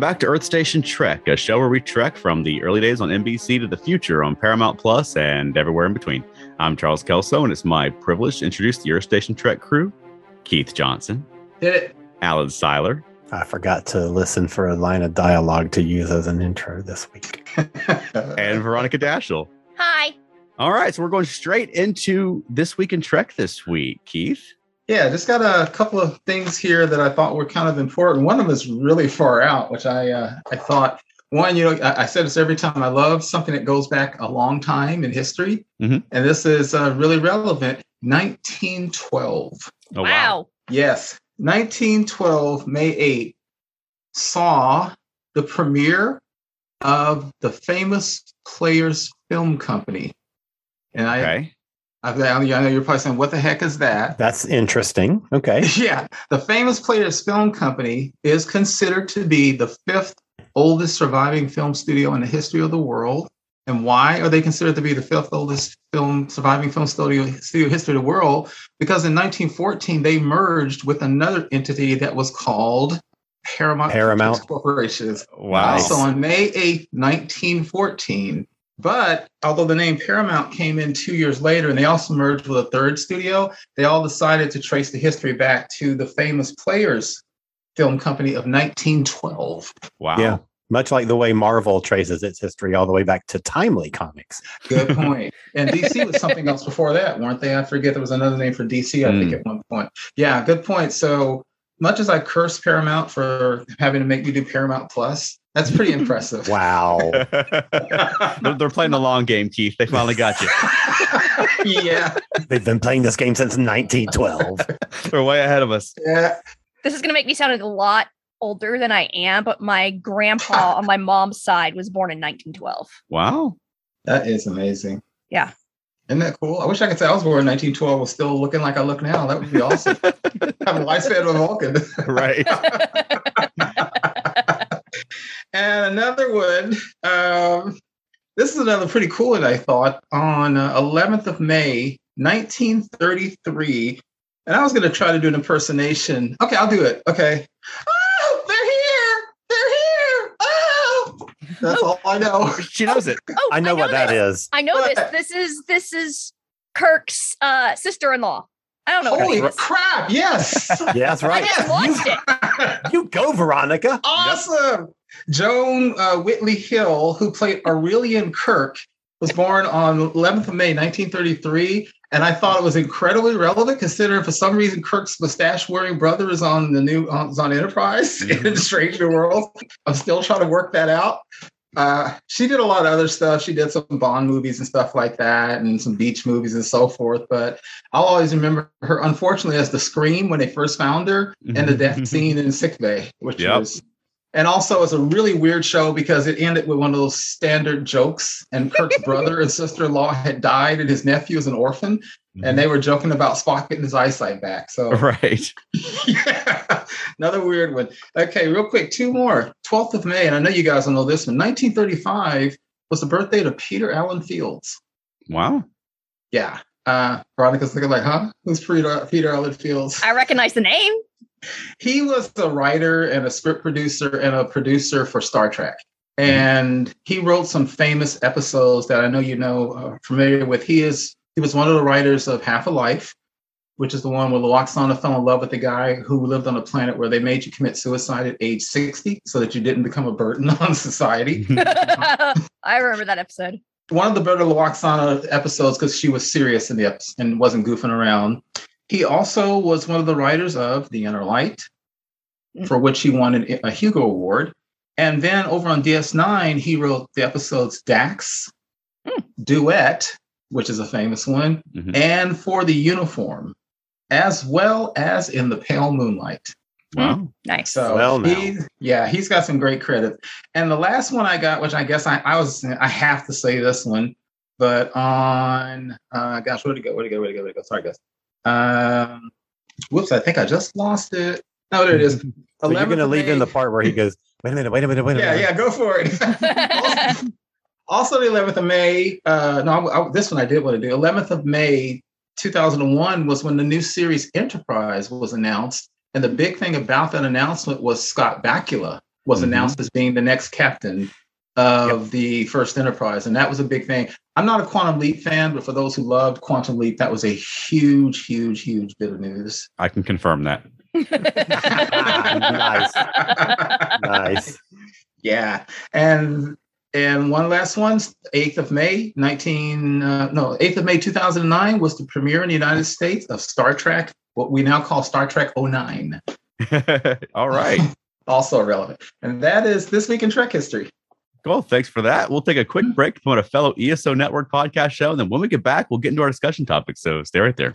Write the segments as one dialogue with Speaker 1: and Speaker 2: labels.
Speaker 1: Welcome back to Earth Station Trek, a show where we trek from the early days on NBC to the future on Paramount Plus and everywhere in between. I'm Charles Kelso, and it's my privilege to introduce the Earth Station Trek crew Keith Johnson,
Speaker 2: Did it?
Speaker 1: Alan Seiler,
Speaker 3: I forgot to listen for a line of dialogue to use as an intro this week.
Speaker 1: and Veronica Dashel.
Speaker 4: Hi.
Speaker 1: All right, so we're going straight into This Week in Trek this week. Keith?
Speaker 2: Yeah, just got a couple of things here that I thought were kind of important. One of them is really far out, which I uh, I thought one, you know, I, I said this every time. I love something that goes back a long time in history,
Speaker 1: Mhm.
Speaker 2: and this is uh, really relevant. 1912.
Speaker 1: Oh,
Speaker 4: wow.
Speaker 2: Yes, 1912, May 8, saw the premiere of the famous Players Film Company. And I,
Speaker 1: Okay.
Speaker 2: I, know you're probably saying, what the heck is that?
Speaker 3: That's interesting. Okay.
Speaker 2: Yeah, the famous Players Film Company is considered to be the fifth oldest surviving film studio in the history of the world. And why are they considered to be the fifth oldest film surviving film studio studio history of the world? Because in 1914 they merged with another entity that was called Paramount,
Speaker 3: Paramount.
Speaker 2: Corporation.
Speaker 1: Wow.
Speaker 2: So on May 8th, 1914. But although the name Paramount came in two years later and they also merged with a third studio, they all decided to trace the history back to the famous Players Film Company of 1912.
Speaker 1: Wow.
Speaker 3: Yeah. Much like the way Marvel traces its history all the way back to Timely Comics.
Speaker 2: Good point. and DC was something else before that, weren't they? I forget there was another name for DC, I think,
Speaker 1: Mm.
Speaker 2: at one point. Yeah, good point. So much as I curse Paramount for having to make me do Paramount Plus, that's pretty impressive.
Speaker 3: Wow.
Speaker 1: they're, they're playing the long game, Keith. They finally got you.
Speaker 2: yeah.
Speaker 3: They've been playing this game since 1912.
Speaker 1: They're way ahead of us.
Speaker 2: Yeah.
Speaker 4: This is going to make me sound a lot older than I am, but my grandpa on my mom's side was born in 1912.
Speaker 1: Wow.
Speaker 2: That is amazing.
Speaker 4: Yeah.
Speaker 2: Isn't that cool? I wish I could say I was born in 1912 was still looking like I look now. That would be awesome. I have a lifespan of a Vulcan.
Speaker 1: Right.
Speaker 2: And another one. Um, this is another pretty cool one, I thought. On uh, 11th of May, 1933. And I was going to try to do an impersonation. Okay, I'll do it. Okay. Oh, they're here. They're here. Oh, that's all I know.
Speaker 1: she knows it.
Speaker 4: oh,
Speaker 3: I know what that
Speaker 4: this.
Speaker 3: is.
Speaker 4: I know this. This is this is Kirk's uh, sister-in-law. I don't know
Speaker 2: Holy
Speaker 4: it is.
Speaker 2: crap. Yes.
Speaker 3: Yeah, that's
Speaker 4: I
Speaker 3: right.
Speaker 4: just watched it.
Speaker 2: it.
Speaker 3: You go, Veronica.
Speaker 2: awesome. Joan uh, Whitley Hill, who played Aurelan Kirk, was born on 11th of May, 1933. And I thought it was incredibly relevant considering for some reason Kirk's mustache wearing brother is on the new on, is on Enterprise
Speaker 1: Mhm.
Speaker 2: in Stranger New World. I'm still trying to work that out. Uh, she did a lot of other stuff. She did some Bond movies and stuff like that, and some beach movies and so forth. But I'll always remember her, unfortunately, as the Scream when they first found her, and the death scene in sick bay, which
Speaker 1: Yep.
Speaker 2: was and also it's a really weird show because it ended with one of those standard jokes and kirk's brother and sister-in-law had died and his nephew is an orphan and they were joking about spock getting his eyesight back so
Speaker 1: Right.
Speaker 2: yeah, another weird one okay real quick two more 12th of may and i know you guys will know this one 1935 was the birthday of peter allen fields
Speaker 1: Wow.
Speaker 2: yeah uh veronica's looking like huh who's peter, peter allen fields
Speaker 4: I recognize the name.
Speaker 2: he was a writer and a script producer and a producer for Star Trek. And he wrote some famous episodes that I know you know uh, familiar with. He is he was one of the writers of Half a Life, which is the one where Lwaxana fell in love with the guy who lived on a planet where they made you commit suicide at age 60 so that you didn't become a burden on society.
Speaker 4: I remember that episode.
Speaker 2: one of the better Lwaxana episodes because she was serious in the episode and wasn't goofing around. He also was one of the writers of The Inner Light, for which he won an, a Hugo Award. And then over on DS9, he wrote the episodes Dax,
Speaker 4: Hmm.
Speaker 2: Duet, which is a famous one,
Speaker 1: Mhm.
Speaker 2: and For the Uniform, as well as in The Pale Moonlight.
Speaker 1: Wow.
Speaker 4: Nice.
Speaker 2: So
Speaker 3: Well, now.
Speaker 2: he, yeah, he's got some great credits. And the last one I got, which I guess I, I was, I have to say this one. But on, uh, gosh, where'd it go? Where'd it go? Where'd it go? Where'd it go? Sorry, guys. Um, whoops, I think I just lost it. No, there it is.
Speaker 3: So you're going to
Speaker 2: of
Speaker 3: leave in the part where he goes, wait a minute, wait a minute, wait a
Speaker 2: Yeah,
Speaker 3: minute.
Speaker 2: yeah, go for it. also, also the 11th of May. Uh, no, I, I- this one I did want to do. 11th of May, 2001 was when the new series Enterprise was announced, and the big thing about that announcement was Scott Bakula was
Speaker 1: Mhm.
Speaker 2: announced as being the next captain of the first Enterprise, and that was a big thing. I'm not a Quantum Leap fan, but for those who loved Quantum Leap, that was a huge, huge, huge bit of news.
Speaker 1: I can confirm that.
Speaker 3: Nice. Nice.
Speaker 2: Yeah, and and one last one, 8th of May, 19 uh, no, 8th of May 2009 was the premiere in the United States of Star Trek, what we now call Star Trek 09.
Speaker 1: All right.
Speaker 2: Also relevant. And that is this week in Trek history.
Speaker 1: Well, thanks for that. We'll take a quick break from a fellow ESO Network podcast show. And then when we get back, we'll get into our discussion topic. So stay right there.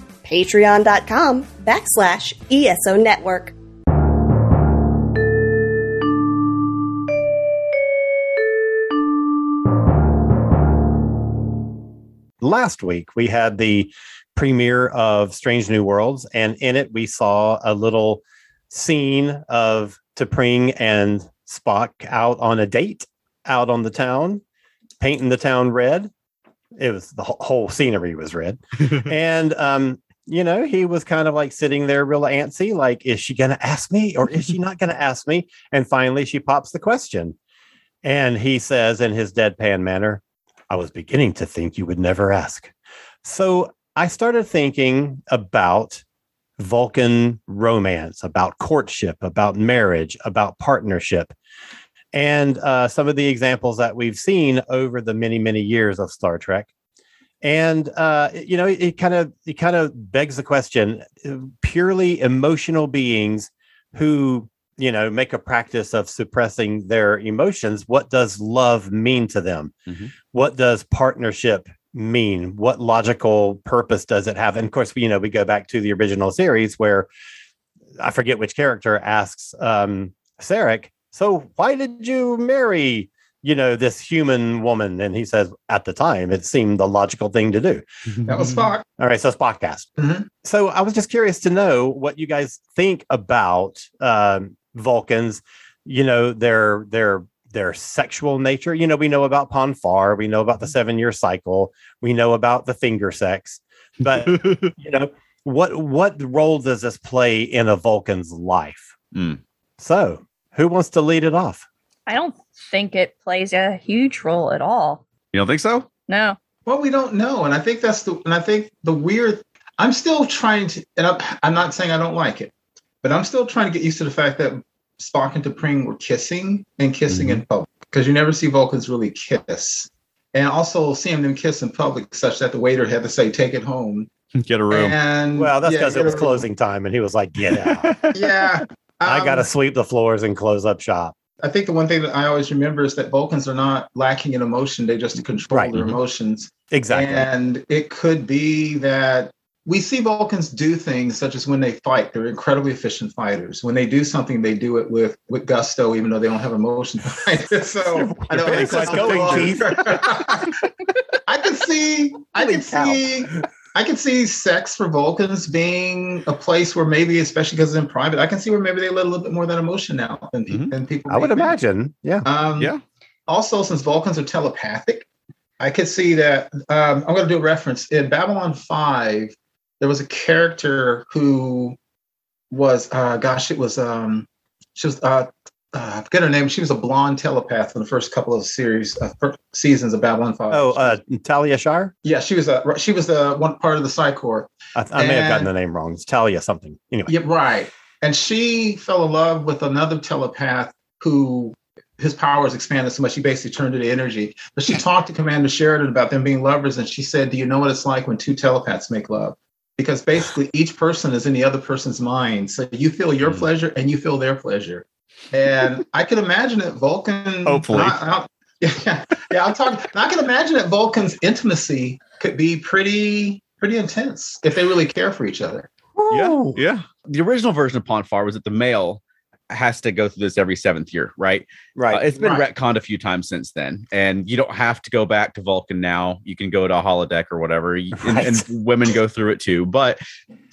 Speaker 5: patreon.com backslash ESO network.
Speaker 3: Last week, we had the premiere of Strange New Worlds, and in it, we saw a little scene of T'Pring and Spock out on a date out on the town, painting the town red. It was the whole- whole scenery was red. and um, you know, he was kind of like sitting there real antsy, like, is she gonna ask me or is she not gonna ask me? And finally she pops the question. And he says in his deadpan manner, I was beginning to think you would never ask. So I started thinking about Vulcan romance, about courtship, about marriage, about partnership. And uh, some of the examples that we've seen over the many, many years of Star Trek. And uh, you know, it kind of it kind of begs the question: purely emotional beings who you know make a practice of suppressing their emotions. What does love mean to them?
Speaker 1: Mhm.
Speaker 3: What does partnership mean? What logical purpose does it have? And of course, you know, we go back to the original series where I forget which character asks um, Sarek, "So why did you marry?" You know, this human woman, and he says, at the time, it seemed the logical thing to do.
Speaker 2: That was Spock.
Speaker 3: All right, so Spockcast.
Speaker 2: Mhm.
Speaker 3: So I was just curious to know what you guys think about um, Vulcans. You know their their their sexual nature. You know we know about Pon farr, we know about the seven year cycle, we know about the finger sex, but you know what what role does this play in a Vulcan's life?
Speaker 1: Mm.
Speaker 3: So who wants to lead it off?
Speaker 4: I don't think it plays a huge role at all.
Speaker 1: you don't think so?
Speaker 4: No.
Speaker 2: Well, we don't know, and I think that's the and I think the weird. I'm still trying to, and I'm, I'm not saying I don't like it, but I'm still trying to get used to the fact that Spock and T'Pring were kissing and kissing in public because you never see Vulcans really kiss, and also seeing them kiss in public such that the waiter had to say "Take it home."
Speaker 1: Get a room.
Speaker 2: And
Speaker 3: Well, that's because
Speaker 2: get
Speaker 3: it was closing time, and he was like, "Get out!
Speaker 2: Yeah,
Speaker 3: I got to
Speaker 2: um,
Speaker 3: sweep the floors and close up shop."
Speaker 2: I think the one thing that I always remember is that Vulcans are not lacking in emotion; they just control
Speaker 3: Right.
Speaker 2: their
Speaker 1: Mhm.
Speaker 2: emotions.
Speaker 3: Exactly.
Speaker 2: And it could be that we see Vulcans do things such as when they fight, they're incredibly efficient fighters. When they do something, they do it with, with gusto, even though they don't have emotion behind it. So I know it's
Speaker 3: quite going.
Speaker 2: I can see, I can see, I can see sex for Vulcans being a place where maybe, especially because it's in private, I can see where maybe they let a little bit more of that emotion out than,
Speaker 1: Mhm.
Speaker 2: than people.
Speaker 3: I would
Speaker 2: think.
Speaker 3: imagine. Yeah.
Speaker 2: Um,
Speaker 1: Yeah.
Speaker 2: Also, since Vulcans are telepathic, I could see that. Um, I'm going to do a reference in Babylon Five. There was a character who was, uh, gosh, it was, um, she was, uh, uh, I forget her name. She was a blonde telepath in the first couple of series, uh, first seasons of Babylon Five.
Speaker 3: Oh, uh, Talia Shire.
Speaker 2: yeah, she was a she was the one part of the Psy Corps.
Speaker 3: I, I may have gotten the name wrong. It's Talia something. Anyway.
Speaker 2: Yeah, right. And she fell in love with another telepath who his powers expanded so much he basically turned into energy. But she talked to Commander Sheridan about them being lovers, and she said, "Do you know what it's like when two telepaths make love?" Because basically each person is in the other person's mind, so you feel your
Speaker 1: Mm.
Speaker 2: pleasure and you feel their pleasure. And I can imagine that Vulcan.
Speaker 1: Hopefully.
Speaker 2: I- I- yeah, yeah, I'm talking. I can imagine that Vulcan's intimacy could be pretty, pretty intense if they really care for each other.
Speaker 1: Yeah, yeah. The original version of Pon farr was that the male has to go through this every seventh year, right?
Speaker 3: Right.
Speaker 1: Uh, it's been
Speaker 2: Right.
Speaker 1: retconned a few times since then, and you don't have to go back to Vulcan now. You can go to a holodeck or whatever, You- and,
Speaker 3: Right.
Speaker 1: and women go through it too. But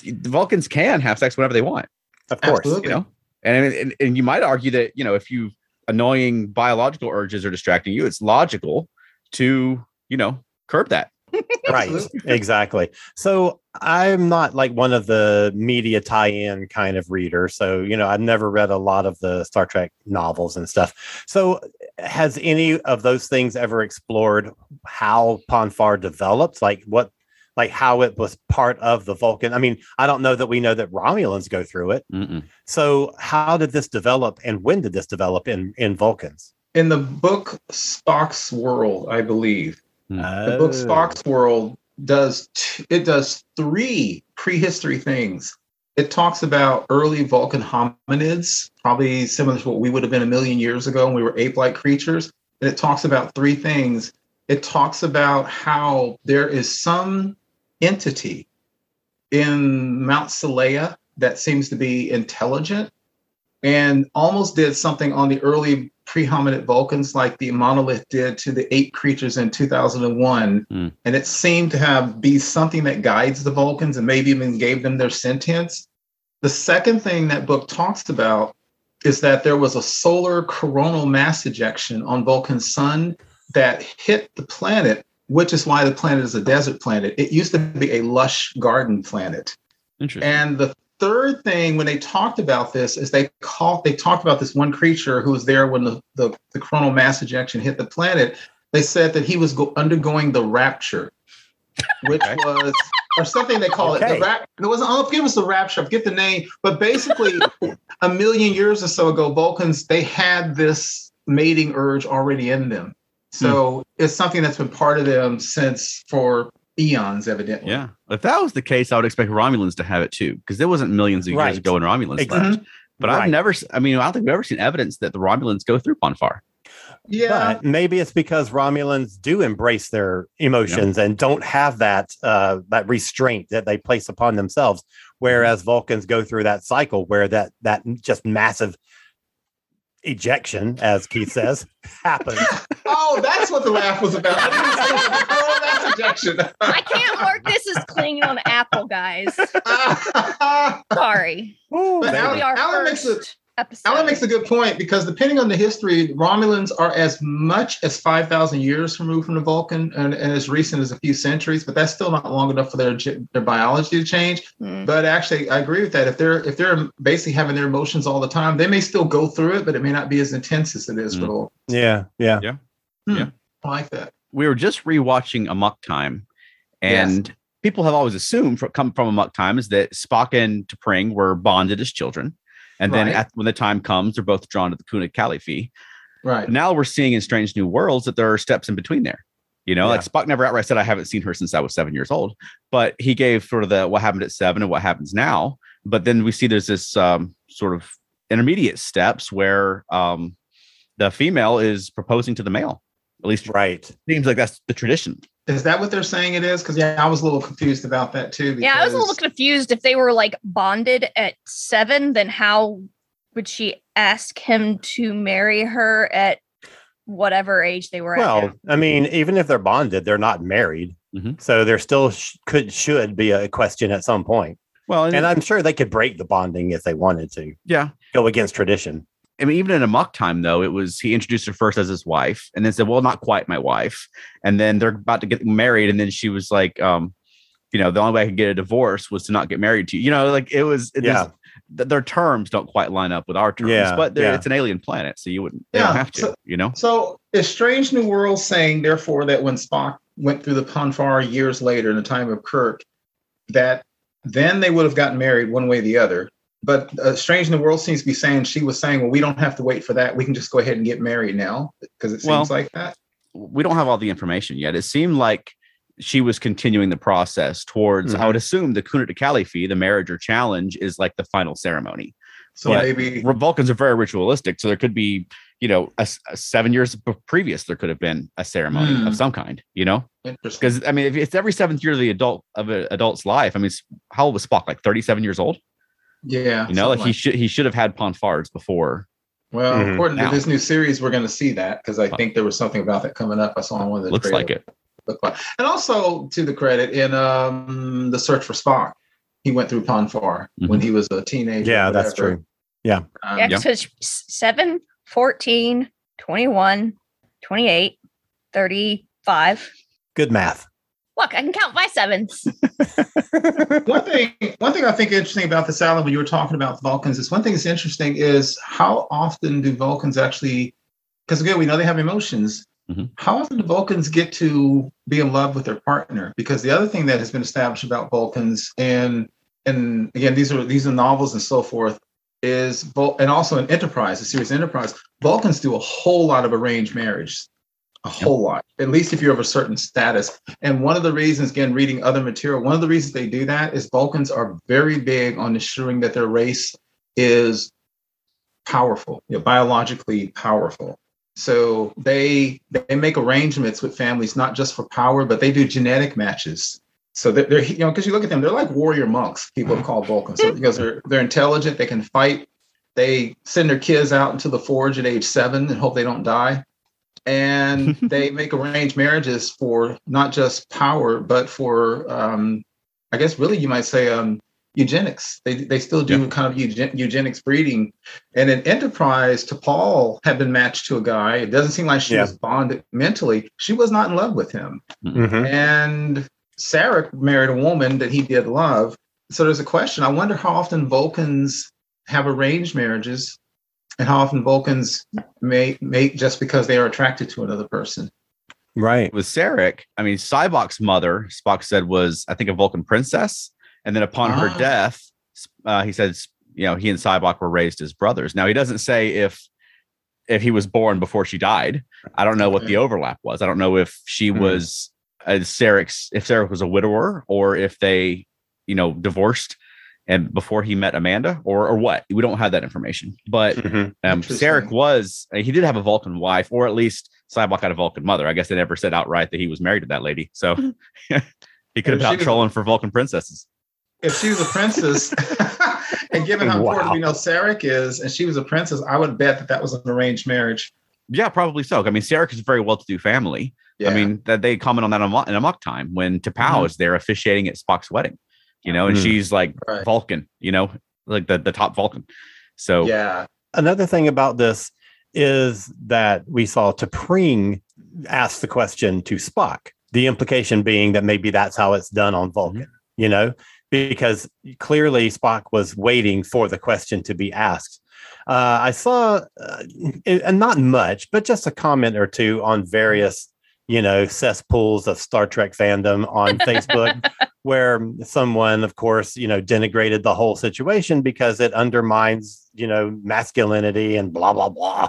Speaker 1: the Vulcans can have sex whenever they want,
Speaker 3: of course.
Speaker 2: Absolutely.
Speaker 1: you know. And, and and you might argue that you know if you annoying biological urges are distracting you, it's logical to you know curb that.
Speaker 3: right. Exactly. So i'm not like one of the media tie-in kind of reader so you know i've never read a lot of the star trek novels and stuff. So has any of those things ever explored how pon farr developed? Like what like how it was part of the vulcan i mean i don't know that we know that romulans go through it
Speaker 1: Mm-mm.
Speaker 3: so how did this develop and when did this develop in in vulcans
Speaker 2: In the book Spock's World, I believe, hmm. the book
Speaker 3: Oh.
Speaker 2: Spock's World does t- it does three prehistory things. It talks about early Vulcan hominids, probably similar to what we would have been a million years ago when we were ape-like creatures. And it talks about three things. It talks about how there is some entity in Mount Seleya that seems to be intelligent and almost did something on the early pre-hominid Vulcans like the monolith did to the eight creatures in 2001.
Speaker 1: Mm.
Speaker 2: And it seemed to have be something that guides the Vulcans and maybe even gave them their sentience. The second thing that book talks about is that there was a solar coronal mass ejection on Vulcan's sun that hit the planet, which is why the planet is a desert planet. It used to be a lush garden planet.
Speaker 1: Interesting.
Speaker 2: And the third thing when they talked about this is they called they talked about this one creature who was there when the, the, the coronal mass ejection hit the planet. They said that he was go- undergoing the rapture, which was or something they call it.
Speaker 3: Okay.
Speaker 2: The rap, it wasn't. I oh, don't give us the rapture. I forget the name, but basically, a million years or so ago, Vulcans they had this mating urge already in them. So it's something that's been part of them since for eons, evidently.
Speaker 1: yeah, if that was the case, I would expect Romulans to have it too, because there wasn't millions of
Speaker 3: Right.
Speaker 1: years ago when Romulans
Speaker 3: Exactly.
Speaker 1: left. But I've never, I mean, I don't think we've ever seen evidence that the Romulans go through Pon farr.
Speaker 2: Yeah.
Speaker 3: But maybe it's because Romulans do embrace their emotions and don't have that uh, that restraint that they place upon themselves, whereas Vulcans go through that cycle where that that just massive ejection, as Keith says, happens.
Speaker 2: Oh, that's what the laugh was about. I didn't say the coronal mass ejection.
Speaker 4: I can't work this as clinging on Apple, guys. Sorry.
Speaker 3: Ooh,
Speaker 2: But
Speaker 3: baby.
Speaker 2: Alan-
Speaker 4: Be our
Speaker 2: Alan makes
Speaker 4: first episode.
Speaker 2: Alan makes a good point because depending on the history, Romulans are as much as 5,000 years removed from the Vulcan and, and as recent as a few centuries, but that's still not long enough for their their biology to change.
Speaker 4: Mm.
Speaker 2: But actually, I agree with that. If they're if they're basically having their emotions all the time, they may still go through it, but it may not be as intense as it is for
Speaker 1: Mm.
Speaker 2: the Vulcan.
Speaker 3: yeah, yeah.
Speaker 2: I like that.
Speaker 1: we were just rewatching Amok Time, and people have always assumed from come from Amok Time is that Spock and T'Pring were bonded as children, and then
Speaker 2: Right.
Speaker 1: at, when the time comes, they're both drawn to the koon-ut-kal-if-fee.
Speaker 2: Right.
Speaker 1: Now we're seeing in Strange New Worlds that there are steps in between there. You know, like Spock never outright said, "I haven't seen her since I was seven years old," but he gave sort of the what happened at seven and what happens now. But then we see there's this um, sort of intermediate steps where um, the female is proposing to the male. At least
Speaker 3: Right.
Speaker 1: seems like that's the tradition.
Speaker 2: Is that what they're saying it is? Because yeah, I was a little confused about that too.
Speaker 4: Yeah, I was a little confused. If they were like bonded at seven, then how would she ask him to marry her at whatever age they were at?
Speaker 3: Well. I mean, even if they're bonded, they're not married,
Speaker 1: Mhm.
Speaker 3: so there still sh- could should be a question at some point.
Speaker 1: Well, and,
Speaker 3: And I'm sure they could break the bonding if they wanted to
Speaker 1: yeah,
Speaker 3: go against tradition.
Speaker 1: I mean, even in Amok Time, though, it was he introduced her first as his wife, and then said, "Well, not quite my wife." And then they're about to get married, and then she was like, um, "You know, the only way I could get a divorce was to not get married to you." You know, like it was. It
Speaker 3: Yeah.
Speaker 1: is- th- their terms don't quite line up with our terms,
Speaker 3: Yeah,
Speaker 1: but
Speaker 3: yeah.
Speaker 1: it's an alien planet, so you wouldn't. They
Speaker 2: Yeah,
Speaker 1: don't have to.
Speaker 2: so-
Speaker 1: you know.
Speaker 2: So is Strange New World saying, therefore, that when Spock went through the Ponfar years later in the time of Kirk, that then they would have gotten married one way or the other, but uh, Strange New World seems to be saying she was saying, well, we don't have to wait for that. We can just go ahead and get married now because it seems
Speaker 1: Well,
Speaker 2: like that.
Speaker 1: we don't have all the information yet. It seemed like she was continuing the process towards, I would assume, the koon-ut-kal-if-fee, the marriage or challenge, is like the final ceremony.
Speaker 2: So
Speaker 1: Yeah.
Speaker 2: maybe
Speaker 1: Vulcans are very ritualistic, so there could be, you know, a, s- a seven years previous, there could have been a ceremony
Speaker 2: Hmm.
Speaker 1: of some kind, you know, because I mean, if it's every seventh year of the adult of an adult's life, I mean, s- how old was Spock? Like thirty-seven years old,
Speaker 2: Yeah,
Speaker 1: you know, like
Speaker 2: something
Speaker 1: he should he should have had Pon farrs before.
Speaker 2: Well,
Speaker 3: Mhm.
Speaker 2: according
Speaker 1: Now.
Speaker 2: to this new series, we're going to see that because I think there was something about that coming up. I saw on one of the
Speaker 1: Looks like it.
Speaker 2: Look like- And also to the credit in um, the Search for Spock, he went through Pon farr when he was a teenager.
Speaker 3: Yeah, that's
Speaker 2: whatever.
Speaker 3: true.
Speaker 2: Um,
Speaker 4: Yeah,
Speaker 1: Yeah.
Speaker 4: so 7, 14, 21, 28, 35.
Speaker 3: Good math.
Speaker 4: Look, I can count by sevens.
Speaker 2: one thing one thing I think interesting about this, Alan, when you were talking about Vulcans, is one thing that's interesting is how often do Vulcans actually because again, we know they have emotions.
Speaker 1: Mhm.
Speaker 2: How often do Vulcans get to be in love with their partner? Because the other thing that has been established about Vulcans, and and again, these are these are novels and so forth, is Vul- and also in Enterprise, the series Enterprise, Vulcans do a whole lot of arranged marriage, a whole lot. At least if you're of a certain status. And one of the reasons, again, reading other material, one of the reasons they do that is Vulcans are very big on ensuring that their race is powerful, you know, biologically powerful. So they they make arrangements with families not just for power, but they do genetic matches. So they're, they're you know because you look at them, they're like warrior monks. People mm-hmm. have called Vulcans so because they're they're intelligent, they can fight. They send their kids out into the forge at age seven and hope they don't die. And they make arranged marriages for not just power, but for um, I guess really you might say um, eugenics. They they still do kind of eugen- eugenics breeding. And in Enterprise, T'Pol had been matched to a guy. It doesn't seem like she
Speaker 3: Yeah.
Speaker 2: was bonded mentally. She was not in love with him.
Speaker 3: Mhm.
Speaker 2: And Sarek married a woman that he did love. So there's a question. I wonder how often Vulcans have arranged marriages and how often Vulcans may mate just because they are attracted to another person.
Speaker 3: Right.
Speaker 1: with Sarek, I mean, Sybok's mother, Spock said, was I think a Vulcan princess, and then upon her
Speaker 2: Ah.
Speaker 1: death, uh, he said, you know, he and Cybok were raised as brothers. Now he doesn't say if if he was born before she died. I don't know what the overlap was. I don't know if she
Speaker 3: Hmm.
Speaker 1: was uh, Sarek's if Sarek was a widower or if they, you know, divorced and before he met Amanda or or what. We don't have that information, but.
Speaker 3: Mhm.
Speaker 1: Um, Sarek was uh, he did have a Vulcan wife, or at least Sybok had a Vulcan mother. I guess they never said outright that he was married to that lady. So he could have been
Speaker 2: she
Speaker 1: out
Speaker 2: was-
Speaker 1: trolling for Vulcan princesses.
Speaker 2: If she was a princess, and given how important
Speaker 3: Wow.
Speaker 2: we know Sarek is, and she was a princess, I would bet that that was an arranged marriage.
Speaker 1: Yeah, probably so. I mean, Sarek is a very well-to-do family.
Speaker 2: Yeah.
Speaker 1: I mean, that they comment on that in Amok, in Amok time when T'Pau
Speaker 2: Mhm.
Speaker 1: is there officiating at Spock's wedding. You know, and
Speaker 3: Mhm.
Speaker 1: she's like
Speaker 2: Right.
Speaker 1: Vulcan. You know, like the the top Vulcan. So
Speaker 2: yeah,
Speaker 3: Another thing about this is that we saw T'Pring ask the question to Spock. The implication being that maybe that's how it's done on Vulcan, you know, because clearly Spock was waiting for the question to be asked. Uh, I saw, uh, and not much, but just a comment or two on various, you know, cesspools of Star Trek fandom on Facebook, where someone, of course, you know, denigrated the whole situation because it undermines, you know, masculinity and blah blah blah.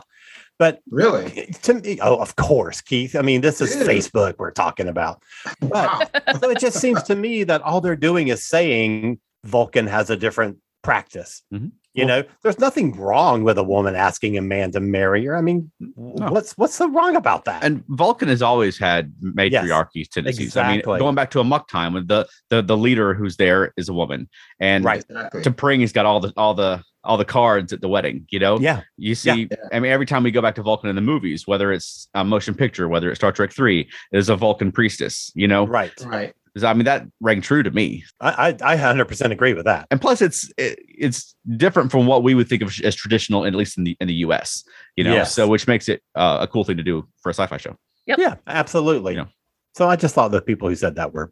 Speaker 3: But
Speaker 2: really.
Speaker 3: to me, oh, of course, Keith. I mean, this is
Speaker 2: Dude.
Speaker 3: Facebook we're talking about.
Speaker 2: Wow.
Speaker 3: So it just seems to me that all they're doing is saying Vulcan has a different practice.
Speaker 1: Mhm.
Speaker 3: You know, there's nothing wrong with a woman asking a man to marry her. I mean, what's what's so wrong about that?
Speaker 1: and Vulcan has always had matriarchy tendencies. I mean, going back to Amok time when the the the leader who's there is a woman, and
Speaker 3: Right.
Speaker 2: Exactly.
Speaker 1: T'Pring, he's got all the all the all the cards at the wedding. You know,
Speaker 3: yeah,
Speaker 1: you see.
Speaker 2: Yeah.
Speaker 1: I mean, every time we go back to Vulcan in the movies, whether it's a motion picture, whether it's Star Trek Three, there's a Vulcan priestess. You know,
Speaker 3: right.
Speaker 2: Right.
Speaker 1: I mean that rang true to me.
Speaker 3: I I, I 100% agree with that.
Speaker 1: And plus, it's it, it's different from what we would think of as traditional, at least in the in the U.S. You know,
Speaker 3: Yes.
Speaker 1: so which makes it uh, a cool thing to do for a sci-fi show.
Speaker 4: Yep.
Speaker 3: Yeah, absolutely.
Speaker 1: You know.
Speaker 3: So I just thought the people who said that were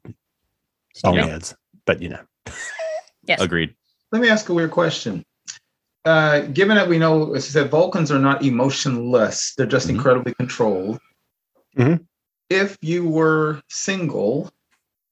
Speaker 3: boneheads, but you know,
Speaker 4: Yes.
Speaker 1: Agreed.
Speaker 2: Let me ask a weird question. Uh, given that we know, as I said, Vulcans are not emotionless, they're just
Speaker 1: Mhm.
Speaker 2: incredibly controlled.
Speaker 3: Mhm.
Speaker 2: If you were single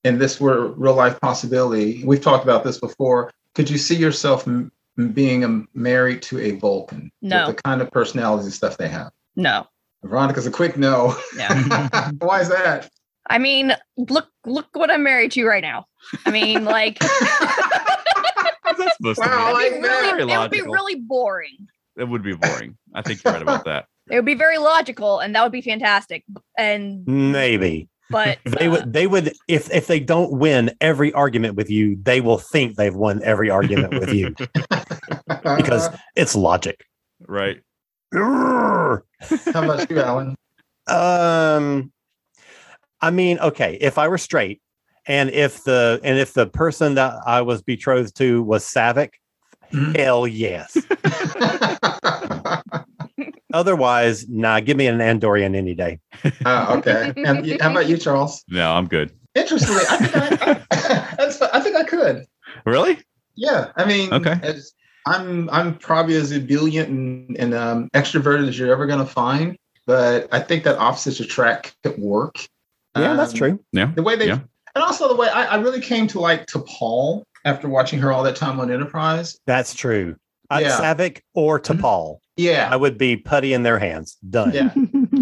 Speaker 2: and this were real life possibility, we've talked about this before, could you see yourself m- being a, married to a Vulcan.
Speaker 4: No.
Speaker 2: With the kind of personality and stuff they have.
Speaker 4: No.
Speaker 2: Veronica's a quick no.
Speaker 4: No.
Speaker 2: Why is that?
Speaker 4: I mean, look look what I'm married to right now. I mean, like
Speaker 1: That's supposed
Speaker 2: Wow,
Speaker 1: to
Speaker 2: I
Speaker 1: be
Speaker 2: like
Speaker 4: really,
Speaker 1: very
Speaker 4: it would be really boring.
Speaker 1: it would be boring. I think you're right about that.
Speaker 4: It would be very logical, and that would be fantastic. And
Speaker 3: Maybe
Speaker 4: but
Speaker 3: they
Speaker 4: uh,
Speaker 3: would. They would if if they don't win every argument with you, they will think they've won every argument with you because it's logic.
Speaker 1: Right.
Speaker 2: How about you, Alan?
Speaker 3: Um, I mean, okay, if I were straight, and if the and if the person that I was betrothed to was Saavik,
Speaker 2: Mhm.
Speaker 3: hell yes. Otherwise, nah, give me an Andorian any day.
Speaker 2: Ah, okay. And how about you, Charles?
Speaker 1: No, I'm good.
Speaker 2: Interestingly, I think I, I, that's, I think I could.
Speaker 1: Really?
Speaker 2: Yeah, I mean,
Speaker 1: Okay.
Speaker 2: as- I'm I'm probably as ebullient and, and um, extroverted as you're ever going to find, but I think that opposites attract could work.
Speaker 3: Yeah, that's
Speaker 2: Um,
Speaker 3: true.
Speaker 1: Yeah.
Speaker 2: The way they,
Speaker 1: Yeah.
Speaker 2: and also the way I, I really came to like T'Pol after watching her all that time on Enterprise.
Speaker 3: That's true.
Speaker 2: Yeah.
Speaker 3: Saavik or
Speaker 2: Mhm.
Speaker 3: T'Pol, I would be putty in their hands. Done.
Speaker 2: yeah.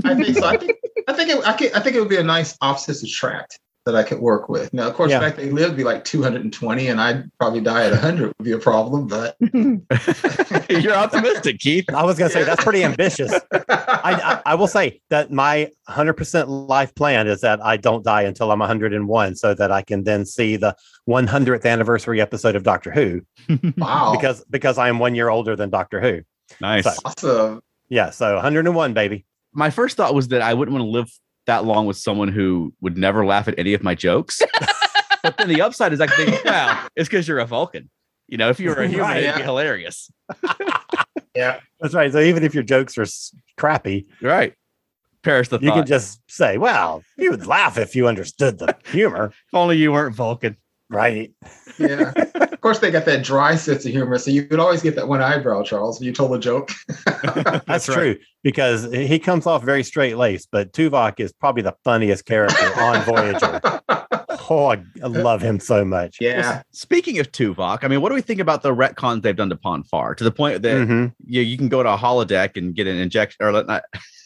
Speaker 2: I think so. I think I think it, I, could, I think it would be a nice opposites attract that I could work with. Now, of course,
Speaker 3: Yeah.
Speaker 2: the fact they live would be like 220, and I'd probably die at 100 would be a problem. But
Speaker 1: you're optimistic, Keith.
Speaker 3: I was gonna say
Speaker 2: Yeah.
Speaker 3: that's pretty ambitious. I, I, I will say that my 100% life plan is that I don't die until I'm 101 so that I can then see the 100th anniversary episode of Doctor Who
Speaker 2: wow,
Speaker 3: because because I am 1 year older than Doctor Who.
Speaker 1: Nice.
Speaker 3: So-
Speaker 2: awesome.
Speaker 3: Yeah, so 101 baby.
Speaker 1: My first thought was that I wouldn't want to live that long with someone who would never laugh at any of my jokes. but then the upside is I think, wow, it's because you're a Vulcan. You know, if you were a human,
Speaker 3: Right,
Speaker 1: it'd be hilarious.
Speaker 2: Yeah,
Speaker 3: That's right. So even if your jokes are crappy,
Speaker 1: Right. Perish the thought.
Speaker 3: you
Speaker 1: thought.
Speaker 3: can just say, "Well, you would laugh if you understood the humor."
Speaker 1: if only you weren't Vulcan.
Speaker 3: Right.
Speaker 2: yeah. of course, they got that dry sense of humor, so you could always get that one eyebrow, Charles. When you told a joke.
Speaker 3: That's,
Speaker 1: That's right.
Speaker 3: true because he comes off very straight laced, but Tuvok is probably the funniest character on Voyager. Oh, I I love him so much.
Speaker 2: yeah,
Speaker 1: Speaking of Tuvok, I mean, what do we think about the retcons they've done to Pon farr to the point that
Speaker 3: Mhm.
Speaker 1: you, you can go to a holodeck and get an injection or let not.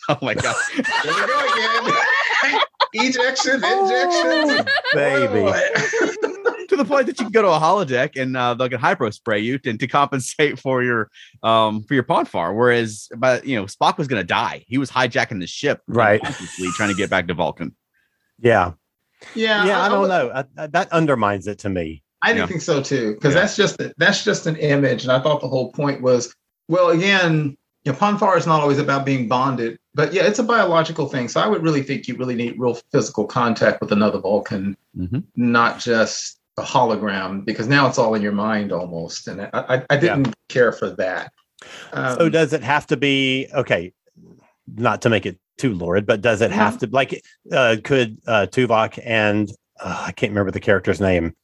Speaker 1: Oh my god!
Speaker 2: there we go again. Ejections, injections,
Speaker 3: baby.
Speaker 1: To the point that you can go to a holodeck and uh, they'll get hypo spray you to, to compensate for your um for your Pon farr. Whereas, but you know, Spock was going to die. He was hijacking the ship,
Speaker 3: Right.
Speaker 1: unconsciously trying to get back to Vulcan.
Speaker 3: Yeah.
Speaker 2: Yeah,
Speaker 3: Yeah. I don't
Speaker 2: would-
Speaker 3: know. I, I- that undermines it to me.
Speaker 2: I didn't
Speaker 1: Yeah.
Speaker 2: think so too, because
Speaker 1: Yeah.
Speaker 2: that's just that's just an image, and I thought the whole point was, well, again, you know, Pon farr is not always about being bonded, but yeah, it's a biological thing. So I would really think you really need real physical contact with another Vulcan,
Speaker 1: Mhm.
Speaker 2: not just a hologram, because now it's all in your mind almost, and I I, I didn't care for that. Um,
Speaker 3: so does it have to be okay? Not to make it too lurid, but does it have to like? Uh, could uh, Tuvok and uh, I can't remember the character's name,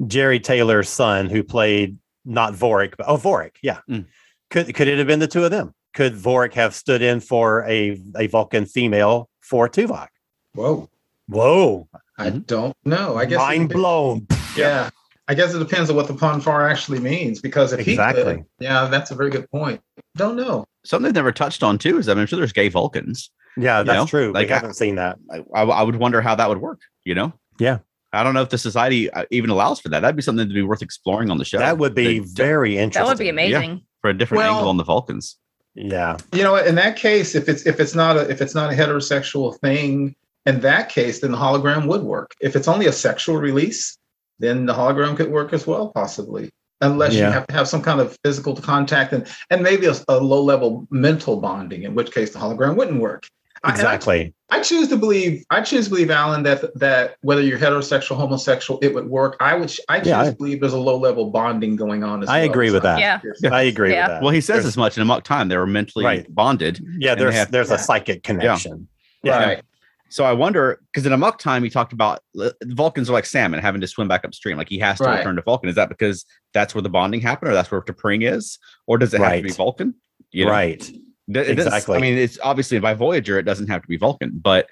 Speaker 3: Jeri Taylor's son, who played not Vorik, but oh Vorik, yeah.
Speaker 1: Mm.
Speaker 3: Could could it have been the two of them? Could Vorik have stood in for a a Vulcan female for Tuvok?
Speaker 2: whoa,
Speaker 3: Whoa!
Speaker 2: I
Speaker 1: Mhm.
Speaker 2: don't know. I guess it
Speaker 3: mind blown.
Speaker 2: Yeah. I guess it depends on what the Pon farr actually means, because if he
Speaker 3: Exactly.
Speaker 2: could, yeah, that's a very good point. Don't know.
Speaker 1: Something they've never touched on too is I mean, I'm sure there's gay Vulcans.
Speaker 3: Yeah, that's
Speaker 1: know,
Speaker 3: true.
Speaker 1: like,
Speaker 3: we haven't seen that.
Speaker 1: I, I, I would wonder how that would work. You know?
Speaker 3: Yeah.
Speaker 1: I don't know if the society uh, even allows for that. That'd be something to be worth exploring on the show.
Speaker 3: That would be
Speaker 1: The-
Speaker 3: very interesting.
Speaker 4: that would be amazing.
Speaker 1: for a different
Speaker 2: Well-
Speaker 1: angle on the Vulcans.
Speaker 3: Yeah.
Speaker 2: You know, in that case, if it's if it's not a if it's not a heterosexual thing, in that case, then the hologram would work. If it's only a sexual release, then the hologram could work as well, possibly. Unless
Speaker 3: Yeah.
Speaker 2: you have to have some kind of physical contact and and maybe a, a low level mental bonding, in which case the hologram wouldn't work. I- I-
Speaker 3: Exactly.
Speaker 2: I choose to believe. I choose to believe, Alan, that that whether you're heterosexual, homosexual, it would work. I would. I choose
Speaker 3: Yeah, I-
Speaker 2: to believe there's a low level bonding going on. As
Speaker 3: I
Speaker 2: well.
Speaker 3: agree with
Speaker 2: So-
Speaker 3: that.
Speaker 4: Yeah.
Speaker 3: I agree
Speaker 4: Yeah.
Speaker 3: with that.
Speaker 1: Well, he says
Speaker 3: There's-
Speaker 1: as much in Amok Time. They were mentally
Speaker 3: Right.
Speaker 1: bonded.
Speaker 3: Yeah, there's
Speaker 1: have-
Speaker 3: there's
Speaker 2: yeah.
Speaker 3: a psychic connection. Yeah.
Speaker 2: Right.
Speaker 1: So I wonder because in Amok Time he talked about uh, Vulcans are like salmon having to swim back upstream. Like he has to
Speaker 2: Right.
Speaker 1: return to Vulcan. Is that because that's where the bonding happened, or that's where T'Pring is, or does it have to be Vulcan? You know?
Speaker 3: Right.
Speaker 1: Th- it doesn't-
Speaker 3: Exactly.
Speaker 1: I mean, it's obviously by Voyager it doesn't have to be Vulcan, but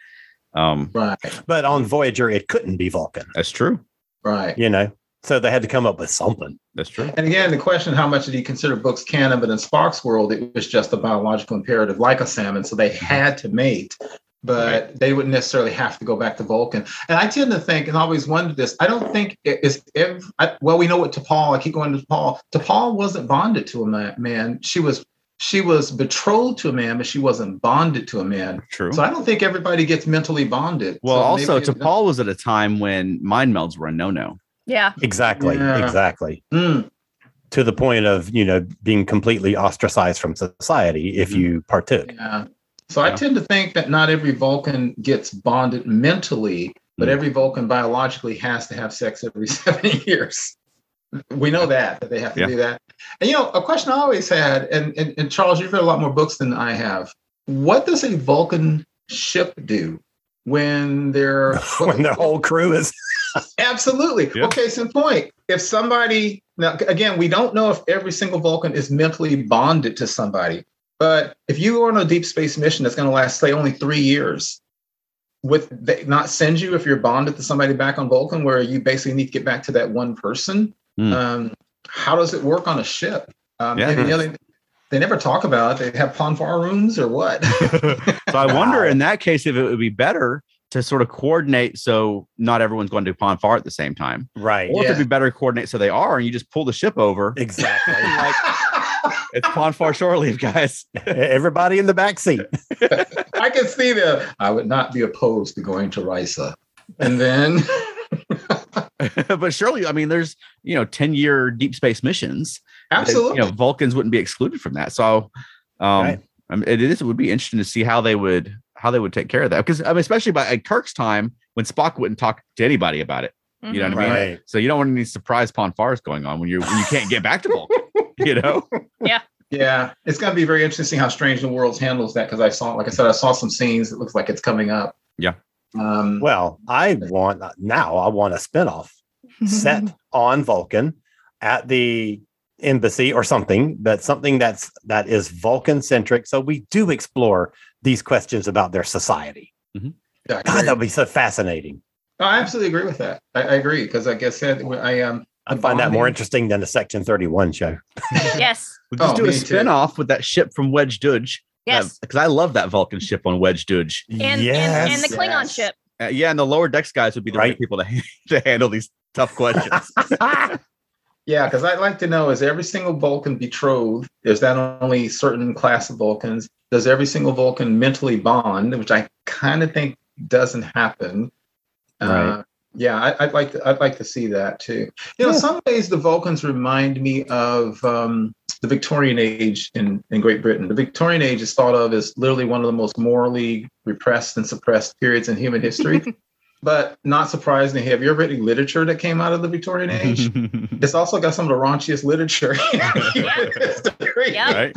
Speaker 1: um,
Speaker 2: Right.
Speaker 3: But on Voyager, it couldn't be Vulcan.
Speaker 1: that's true.
Speaker 2: Right.
Speaker 3: You know. So they had to come up with something.
Speaker 1: That's true.
Speaker 2: And again, the question: How much did he consider books canon? But in Spock's world, it was just a biological imperative, like a salmon. So they had to mate, but right. they wouldn't necessarily have to go back to Vulcan. And I tend to think, and I always wondered this: I don't think it's every, I, well, we know what T'Pol. I keep going to T'Pol. T'Pol wasn't bonded to a man. She was she was betrothed to a man, but she wasn't bonded to a man.
Speaker 1: True.
Speaker 2: So I don't think everybody gets mentally bonded.
Speaker 1: Well,
Speaker 2: so
Speaker 1: also, T'Pol was at a time when mind melds were a no-no.
Speaker 4: Yeah.
Speaker 3: Exactly. Yeah. Exactly. Mm. To the point of, you know, being completely ostracized from society if mm-hmm. you partook.
Speaker 2: Yeah. So yeah. I tend to think that not every Vulcan gets bonded mentally, but mm. every Vulcan biologically has to have sex every seven years. We know that, that they have to yeah. do that. And, you know, a question I always had, and, and, and Charles, you've read a lot more books than I have. What does a Vulcan ship do when they're
Speaker 3: when the whole crew is
Speaker 2: Absolutely. Yeah. Okay, so point. If somebody now again, we don't know if every single Vulcan is mentally bonded to somebody, but if you are on a deep space mission that's going to last, say, only three years, with they not send you if you're bonded to somebody back on Vulcan, where you basically need to get back to that one person. Mm. Um, how does it work on a ship? Um, yeah. And, you know, they, they never talk about it. They have Pon farr rooms or what?
Speaker 1: so I wonder in that case if it would be better to sort of coordinate so not everyone's going to Pon farr at the same time.
Speaker 3: Right.
Speaker 1: Or yeah. if it'd be better to coordinate so they are and you just pull the ship over.
Speaker 3: Exactly.
Speaker 1: like, it's Pon farr shore leave, guys.
Speaker 3: Everybody in the back seat.
Speaker 2: I can see them. I would not be opposed to going to Risa. And then
Speaker 1: but surely, I mean, there's you know, 10 year deep space missions.
Speaker 2: Absolutely.
Speaker 1: you know, Vulcans wouldn't be excluded from that. So um right. I mean, it is it would be interesting to see how they would how they would take care of that because I mean, especially by at Kirk's time when Spock wouldn't talk to anybody about it. You know what I mean? Right. So you don't want any surprise Pon farrs going on when you when you can't get back to Vulcan. you know?
Speaker 4: Yeah.
Speaker 2: Yeah, it's going to be very interesting how Strange New Worlds handles that because I saw, like I said, I saw some scenes. It looks like it's coming up.
Speaker 1: Yeah.
Speaker 3: Um, well, I want now. I want a spinoff set on Vulcan at the embassy or something, but something that's that is Vulcan centric. So we do explore these questions about their society. Mm-hmm. Yeah, God, that would be so fascinating.
Speaker 2: I absolutely agree with that. I, I agree because, like I said, I um,
Speaker 3: I find that more interesting than the Section Thirty One show.
Speaker 4: yes,
Speaker 1: we'll just oh, do a spin off with that ship from Wedge Dudge.
Speaker 4: Yes,
Speaker 1: because uh, I love that Vulcan ship on Wedge Dudge.
Speaker 4: And, yes. and, and the Klingon yes. ship.
Speaker 1: Uh, yeah, and the lower decks guys would be the right, right people to, to handle these tough questions.
Speaker 2: Yeah, because I'd like to know is every single Vulcan betrothed? Is that only certain class of Vulcans? Does every single Vulcan mentally bond, which I kind of think doesn't happen? Uh, right. Uh, yeah, I, would like to. I'd like to see that too. You know, yeah. some ways the Vulcans remind me of um, the Victorian age in in Great Britain. The Victorian age is thought of as literally one of the most morally repressed and suppressed periods in human history. But not surprisingly, have you ever read any literature that came out of the Victorian age? it's also got some of the raunchiest literature.
Speaker 4: yeah. Right.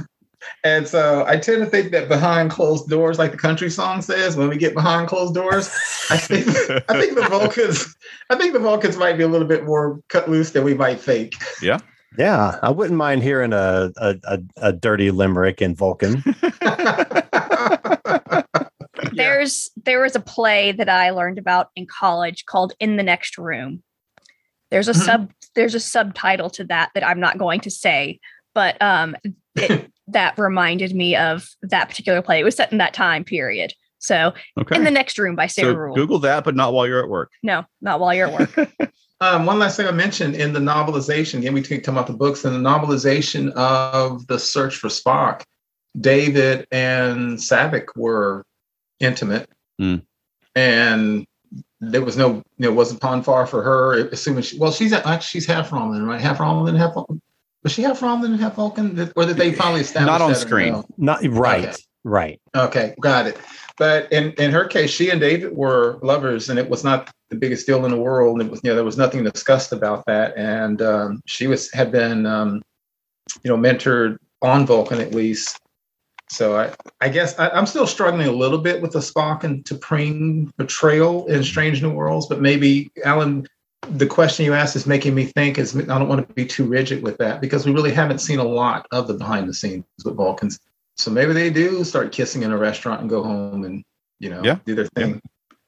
Speaker 2: And so I tend to think that behind closed doors, like the country song says, when we get behind closed doors, I think I think the Vulcans, I think the Vulcans might be a little bit more cut loose than we might think.
Speaker 1: Yeah.
Speaker 3: Yeah, I wouldn't mind hearing a a, a, a dirty limerick in Vulcan.
Speaker 4: there's there was a play that I learned about in college called In the Next Room. There's a mm-hmm. sub there's a subtitle to that that I'm not going to say, but um it, that reminded me of that particular play. It was set in that time period. So okay. in the next room by Sarah
Speaker 1: so
Speaker 4: Ruhl.
Speaker 1: Google that, but not while you're at work.
Speaker 4: No, not while you're at work.
Speaker 2: um, one last thing I mentioned in the novelization, again, we can talk about the books and the novelization of the search for Spock. David and Saavik were intimate, mm. and there was no, you know, it wasn't Pon farr for her. Assuming she, well, she's actually she's half Romulan, right? Half Romulan, half Vulcan. Was she half Romulan and half Vulcan, or did they finally establish
Speaker 1: not on screen?
Speaker 3: Not right, okay. right.
Speaker 2: Okay, got it. But in, in her case, she and David were lovers, and it was not the biggest deal in the world. It was, you know, there was nothing discussed about that, and um, she was had been, um, you know, mentored on Vulcan at least so I, I guess I, am still struggling a little bit with the Spock and T'Pring betrayal in Strange New Worlds, but maybe Alan, the question you asked is making me think. Is I don't want to be too rigid with that because we really haven't seen a lot of the behind the scenes with Vulcans. So maybe they do start kissing in a restaurant and go home and you know
Speaker 1: yeah.
Speaker 2: do their thing.
Speaker 1: Yeah.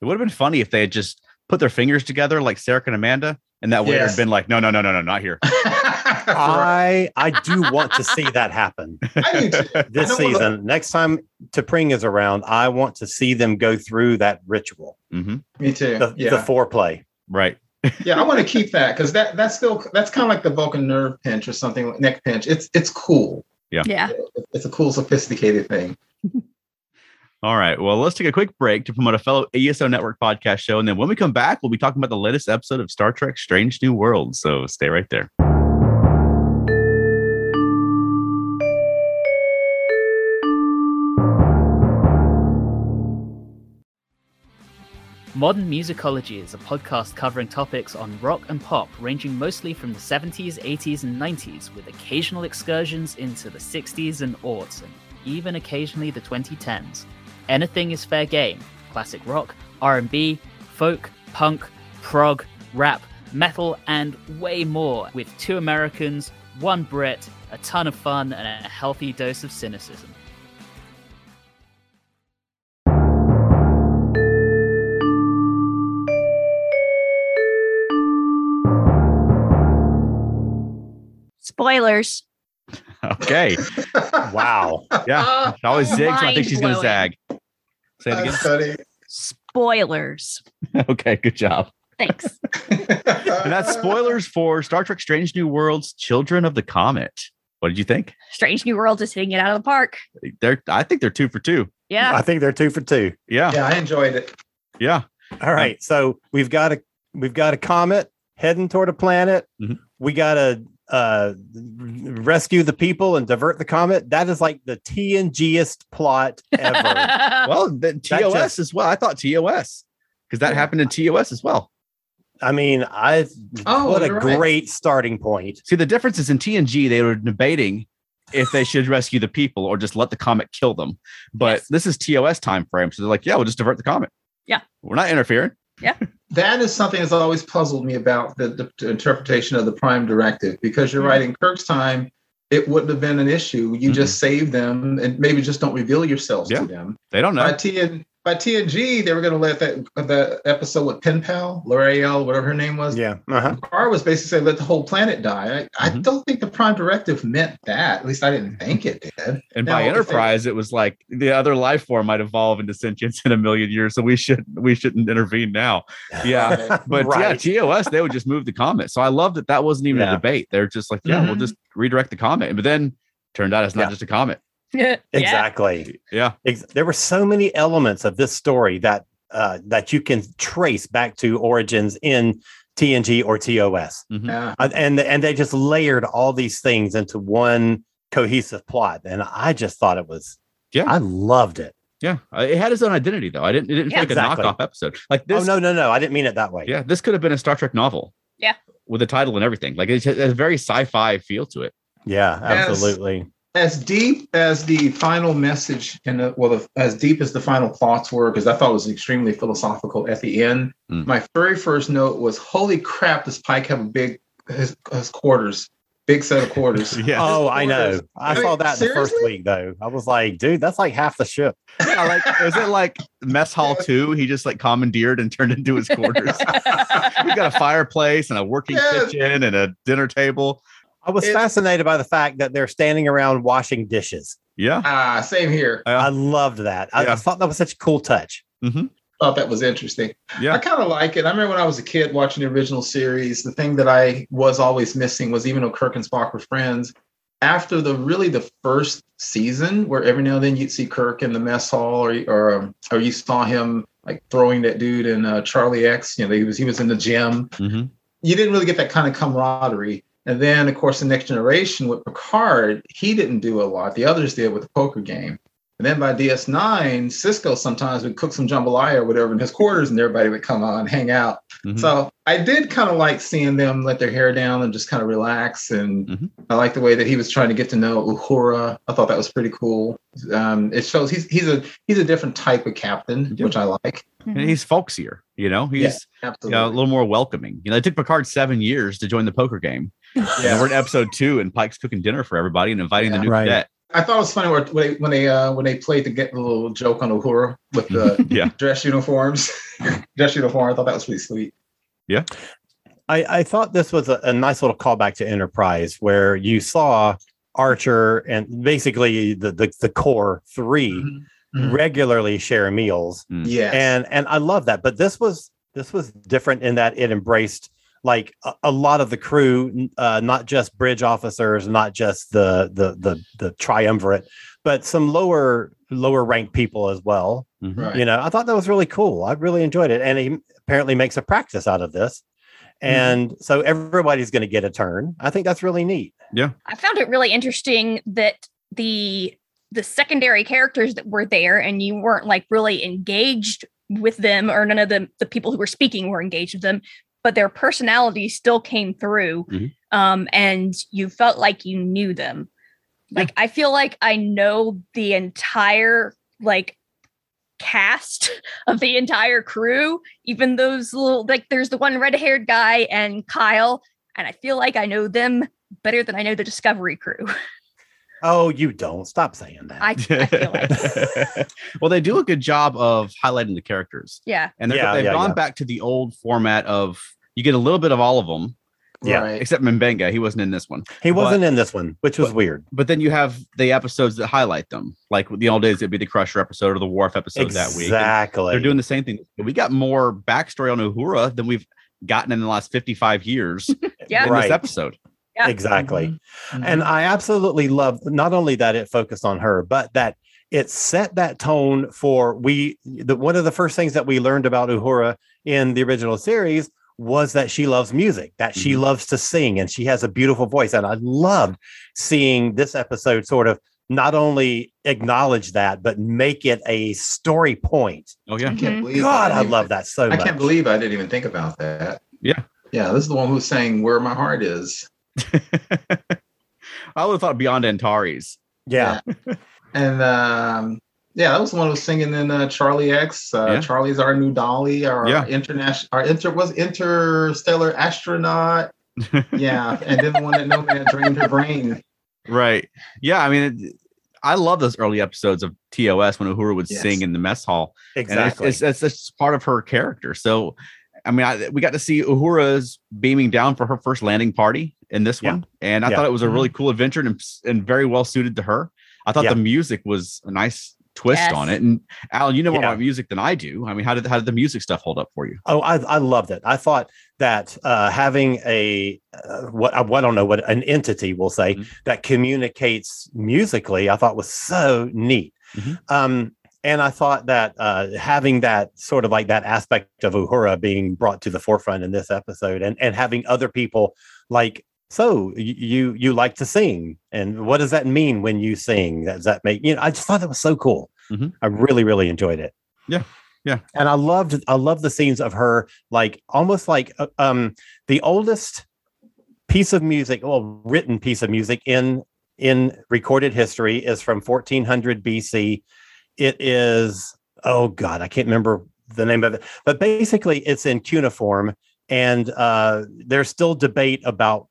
Speaker 1: It would have been funny if they had just put their fingers together like Sarek and Amanda, and that waiter
Speaker 2: Yes.
Speaker 1: had been like, no, no, no, no, no, not here.
Speaker 3: I I do want to see that happen
Speaker 2: I
Speaker 3: this
Speaker 2: I don't wanna-
Speaker 3: season. Next time T'Pring is around, I want to see them go through that ritual,
Speaker 1: hmm
Speaker 2: Me too.
Speaker 3: the,
Speaker 2: yeah.
Speaker 3: the foreplay.
Speaker 1: Right.
Speaker 2: Yeah, I want to keep that because that that's still that's kind of like the Vulcan nerve pinch or something, neck pinch. It's it's cool.
Speaker 4: Yeah.
Speaker 2: Yeah, it's a cool, sophisticated thing.
Speaker 1: All right. Well, let's take a quick break to promote a fellow ESO Network podcast show. And then when we come back, we'll be talking about the latest episode of Star Trek Strange New Worlds. So stay right there.
Speaker 6: Modern Musicology is a podcast covering topics on rock and pop, ranging mostly from the 70s, 80s, and 90s, with occasional excursions into the 60s and aughts, and even occasionally the 2010s. Anything is fair game: classic rock, R&B, folk, punk, prog, rap, metal, and way more. With two Americans, one Brit, a ton of fun, and a healthy dose of cynicism.
Speaker 4: Spoilers.
Speaker 1: Okay.
Speaker 3: Wow.
Speaker 1: Yeah. She always zigs. when I think she's going to zag. Say it again.
Speaker 2: That's funny.
Speaker 4: Spoilers.
Speaker 1: okay. Good job.
Speaker 4: Thanks.
Speaker 1: And that's spoilers for Star Trek Strange New Worlds Children of the Comet. What did you think?
Speaker 4: Strange New Worlds is hitting it out of the park.
Speaker 1: They're, I think they're two for two.
Speaker 4: Yeah.
Speaker 3: I think they're two for two.
Speaker 1: Yeah.
Speaker 2: Yeah, I enjoyed it.
Speaker 1: Yeah.
Speaker 3: All right. So we've got a we've got a comet heading toward a planet.
Speaker 1: Mhm.
Speaker 3: We got to uh, rescue the people and divert the comet. That is like the TNGest plot ever.
Speaker 1: Well, then TOS
Speaker 3: just-
Speaker 1: as well. I thought TOS because that happened in TOS as well.
Speaker 3: I mean, I
Speaker 2: Oh,
Speaker 3: what a
Speaker 2: you're right.
Speaker 3: great starting point.
Speaker 1: See, the difference is in TNG, they were debating if they should rescue the people or just let the comet kill them. But
Speaker 4: Yes.
Speaker 1: this is TOS time frame. So they're like, yeah, we'll just divert the comet.
Speaker 4: Yeah.
Speaker 1: We're not interfering.
Speaker 2: That is something that's always puzzled me about the, the, interpretation of the Prime Directive because you're
Speaker 4: Mhm.
Speaker 2: right. In Kirk's time, it wouldn't have been an issue. You just save them and maybe just don't reveal yourselves
Speaker 1: Yeah.
Speaker 2: to them.
Speaker 1: They don't know.
Speaker 2: By by TNG, they were going to let that the episode with Pen Pal, L'Oreal, whatever her name was.
Speaker 3: Yeah. Uh-huh.
Speaker 2: Picard was basically saying let the whole planet die. I, I
Speaker 1: Mhm.
Speaker 2: don't think the Prime Directive meant that. At least I didn't think it did.
Speaker 1: and
Speaker 2: Now,
Speaker 1: by
Speaker 2: if they-
Speaker 1: Enterprise, it was like the other life form might evolve into sentience in a million years. So we should we shouldn't intervene now. Yeah. But
Speaker 3: Right.
Speaker 1: yeah, TOS, they would just move the comet. So I love that that wasn't even
Speaker 3: Yeah.
Speaker 1: a debate. They're just like, yeah, we'll
Speaker 2: Mhm.
Speaker 1: just redirect the comet. But then turned out it's not
Speaker 3: Yeah.
Speaker 1: just a comet.
Speaker 4: yeah.
Speaker 3: Exactly.
Speaker 1: Yeah.
Speaker 3: There were so many elements of this story that uh, that you can trace back to origins in TNG or TOS,
Speaker 1: Mhm.
Speaker 2: Yeah.
Speaker 3: Uh, and and they just layered all these things into one cohesive plot, and I just thought it was,
Speaker 1: Yeah.
Speaker 3: I loved it.
Speaker 1: Yeah. Uh, It had its own identity though. I didn't it didn't
Speaker 4: Yeah,
Speaker 1: feel like
Speaker 3: exactly.
Speaker 1: a knockoff episode. Like this
Speaker 3: oh no, no, no, I didn't mean it that way.
Speaker 1: Yeah, this could have been a Star Trek novel.
Speaker 4: Yeah.
Speaker 1: With a title and everything. Like it has a very sci-fi feel to it.
Speaker 3: yeah,
Speaker 2: Yes.
Speaker 3: Absolutely.
Speaker 2: as deep as the final message and well, the, as deep as the final thoughts were, because I thought it was extremely philosophical at the end.
Speaker 1: Mm.
Speaker 2: My very first note was, "Holy crap! Does Pike have a big his, his quarters, big set of quarters?"
Speaker 1: Yeah.
Speaker 3: Oh, I know. I
Speaker 2: Wait,
Speaker 3: saw that in the first
Speaker 2: seriously?
Speaker 3: week though. I was like, dude, that's like half the ship.
Speaker 1: Yeah, like is it like mess hall two? He just like commandeered and turned into his quarters. we got a fireplace and a working
Speaker 2: Yes.
Speaker 1: kitchen and a dinner table.
Speaker 3: I was
Speaker 2: It-
Speaker 3: fascinated by the fact that they're standing around washing dishes.
Speaker 1: Yeah.
Speaker 2: Ah, same here.
Speaker 1: Yeah.
Speaker 3: I loved that. I,
Speaker 1: Yeah.
Speaker 3: I thought that was such a cool touch.
Speaker 2: Thought that was interesting.
Speaker 1: Yeah.
Speaker 2: I kind of like it. I remember when I was a kid watching the original series. The thing that I was always missing was even though Kirk and Spock were friends, after the really the first season, where every now and then you'd see Kirk in the mess hall, or or um, or you saw him like throwing that dude in uh, Charlie X. You know, he was he was in the gym.
Speaker 1: hmm
Speaker 2: You didn't really get that kind of camaraderie. And then, of course, the next generation with Picard, he didn't do a lot. The others did with the poker game. And then by DS9, Sisko sometimes would cook some jambalaya or whatever in his quarters, and everybody would come on and hang out.
Speaker 1: Mhm.
Speaker 2: So I did kind of like seeing them let their hair down and just kind of relax. And
Speaker 1: Mhm.
Speaker 2: I like the way that he was trying to get to know Uhura. I thought that was pretty cool. Um, it shows he's he's a he's a different type of captain,
Speaker 1: Yeah.
Speaker 2: which I like.
Speaker 1: And he's folksier, you know, he's
Speaker 2: Yeah,
Speaker 1: you know, a little more welcoming. You know, it took Picard seven years to join the poker game.
Speaker 2: Yeah.
Speaker 1: we're in episode two, and Pike's cooking dinner for everybody and inviting the new
Speaker 3: Right.
Speaker 1: cadet.
Speaker 2: I thought it was funny when they when they uh, when they played to get the little joke on Uhura with the
Speaker 1: Yeah.
Speaker 2: dress uniforms, dress uniform. I thought that was pretty sweet.
Speaker 3: Yeah, I, I thought this was a, a nice little callback to Enterprise where you saw Archer and basically the the, the core 3
Speaker 2: Mhm.
Speaker 3: regularly share meals.
Speaker 2: Yeah,
Speaker 3: And and I love that. But this was this was different in that it embraced like a, a lot of the crew, uh, not just bridge officers, not just the the the the triumvirate, but some lower lower ranked people as well.
Speaker 1: Mhm.
Speaker 2: right.
Speaker 3: You know, I thought that was really cool. I really enjoyed it. And he apparently makes a practice out of this. And so everybody's going to get a turn. I think that's really neat. Yeah.
Speaker 4: I found it really interesting that the the secondary characters that were there and you weren't like really engaged with them or none of the the people who were speaking were engaged with them but their personality still came through
Speaker 1: Mhm.
Speaker 4: um and you felt like you knew them. Like i feel like i know the entire like cast of the entire crew even those little like there's the one red-haired guy and kyle and i feel like i know them better than i know the discovery crew
Speaker 3: Oh, you don't stop saying that.
Speaker 4: I, I feel like
Speaker 1: well, they do a good job of highlighting the characters,
Speaker 4: yeah
Speaker 1: and they're,
Speaker 3: Yeah,
Speaker 1: they've
Speaker 3: yeah,
Speaker 1: gone
Speaker 3: yeah.
Speaker 1: back to the old format of you get a little bit of all of them,
Speaker 3: Yeah.
Speaker 2: Right.
Speaker 1: except Mbenga. He wasn't in this one,
Speaker 3: he wasn't in this one, which was
Speaker 1: but-
Speaker 3: weird.
Speaker 1: but then you have the episodes that highlight them, like the old days. It'd be the Crusher episode or the Worf episode that week.
Speaker 3: Exactly.
Speaker 1: They're doing the same thing. We got more backstory on Uhura than we've gotten in the last fifty-five years
Speaker 4: yeah
Speaker 1: in
Speaker 3: Right.
Speaker 1: this episode.
Speaker 4: Yeah.
Speaker 3: exactly.
Speaker 2: Mhm.
Speaker 3: And I absolutely love not only that it focused on her, but that it set that tone for we. The, one of the first things that we learned about Uhura in the original series was that she loves music, that she
Speaker 1: Mhm.
Speaker 3: loves to sing, and she has a beautiful voice. And I loved seeing this episode sort of not only acknowledge that, but make it a story point.
Speaker 1: Oh yeah,
Speaker 2: I can't
Speaker 4: Mhm.
Speaker 2: believe
Speaker 3: God, I
Speaker 2: didn't
Speaker 3: love
Speaker 2: even-
Speaker 3: that so
Speaker 2: I
Speaker 3: much.
Speaker 2: can't believe I didn't even think about that.
Speaker 1: Yeah.
Speaker 2: Yeah, this is the one who's saying where my heart is.
Speaker 1: I would have thought Beyond Antares.
Speaker 3: Yeah,
Speaker 2: And um yeah, that was the one who was singing in uh, Charlie X. Uh,
Speaker 1: Yeah.
Speaker 2: Charlie's our new Dolly, our
Speaker 1: Yeah.
Speaker 2: international, our inter was interstellar astronaut. Yeah, and then the one that Nomad drained her brain.
Speaker 1: Right. Yeah. I mean, it, I love those early episodes of TOS when Uhura would
Speaker 2: Yes.
Speaker 1: sing in the mess hall.
Speaker 3: exactly.
Speaker 1: And it's, it's, it's just part of her character. So, I mean, I, we got to see Uhura's beaming down for her first landing party in this
Speaker 3: Yeah.
Speaker 1: one. And I
Speaker 3: Yeah.
Speaker 1: thought it was a really cool adventure and, and very well suited to her. I thought
Speaker 3: Yeah.
Speaker 1: the music was a nice twist
Speaker 4: Yes.
Speaker 1: on it. And Alan, you know more
Speaker 3: Yeah.
Speaker 1: about music than I do. I mean, how did, how did the music stuff hold up for you?
Speaker 3: Oh, I, I loved it. I thought that uh, having a uh, what I, I don't know what an entity will say
Speaker 1: Mhm.
Speaker 3: that communicates musically, I thought was so neat.
Speaker 1: Mhm.
Speaker 3: Um, and I thought that uh, having that sort of like that aspect of Uhura being brought to the forefront in this episode, and and having other people like. So you you like to sing, and what does that mean when you sing? Does that make you know? I just thought that was so cool.
Speaker 1: Mhm.
Speaker 3: I really really enjoyed it.
Speaker 1: Yeah. Yeah.
Speaker 3: And I loved I love the scenes of her like almost like uh, um the oldest piece of music, well written piece of music in in recorded history is from 1400 BC. It is oh god, I can't remember the name of it, but basically it's in cuneiform and uh there's still debate about